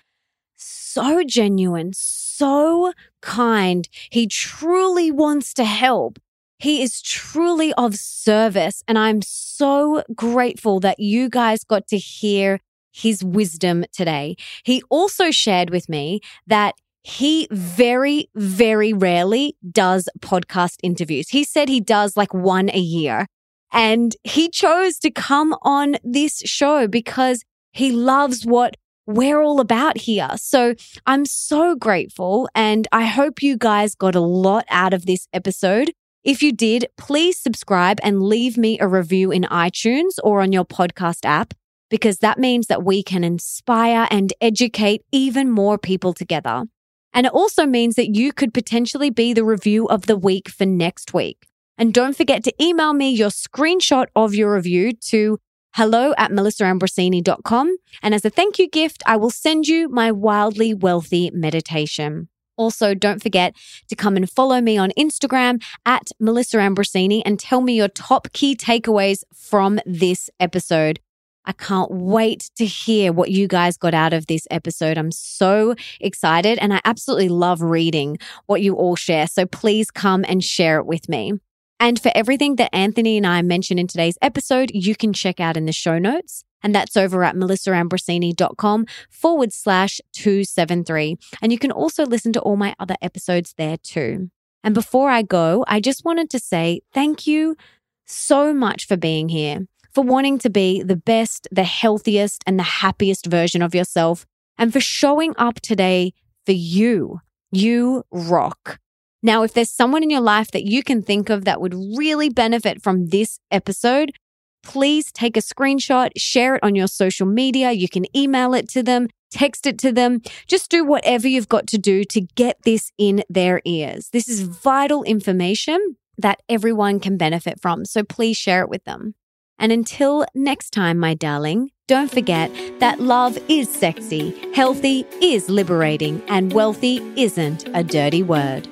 so genuine, so kind. He truly wants to help. He is truly of service. And I'm so grateful that you guys got to hear his wisdom today. He also shared with me that he very, very rarely does podcast interviews. He said he does like one a year. And he chose to come on this show because he loves what we're all about here. So I'm so grateful. And I hope you guys got a lot out of this episode. If you did, please subscribe and leave me a review in iTunes or on your podcast app, because that means that we can inspire and educate even more people together. And it also means that you could potentially be the review of the week for next week. And don't forget to email me your screenshot of your review to hello at melissaambrosini.com. And as a thank you gift, I will send you my wildly wealthy meditation. Also, don't forget to come and follow me on Instagram at Melissa Ambrosini and tell me your top key takeaways from this episode. I can't wait to hear what you guys got out of this episode. I'm so excited and I absolutely love reading what you all share. So please come and share it with me. And for everything that Anthony and I mentioned in today's episode, you can check out in the show notes. And that's over at melissaambrosini.com forward slash 273. And you can also listen to all my other episodes there too. And before I go, I just wanted to say thank you so much for being here, for wanting to be the best, the healthiest, and the happiest version of yourself, and for showing up today for you. You rock. Now, if there's someone in your life that you can think of that would really benefit from this episode, please take a screenshot, share it on your social media. You can email it to them, text it to them. Just do whatever you've got to do to get this in their ears. This is vital information that everyone can benefit from. So please share it with them. And until next time, my darling, don't forget that love is sexy, healthy is liberating, and wealthy isn't a dirty word.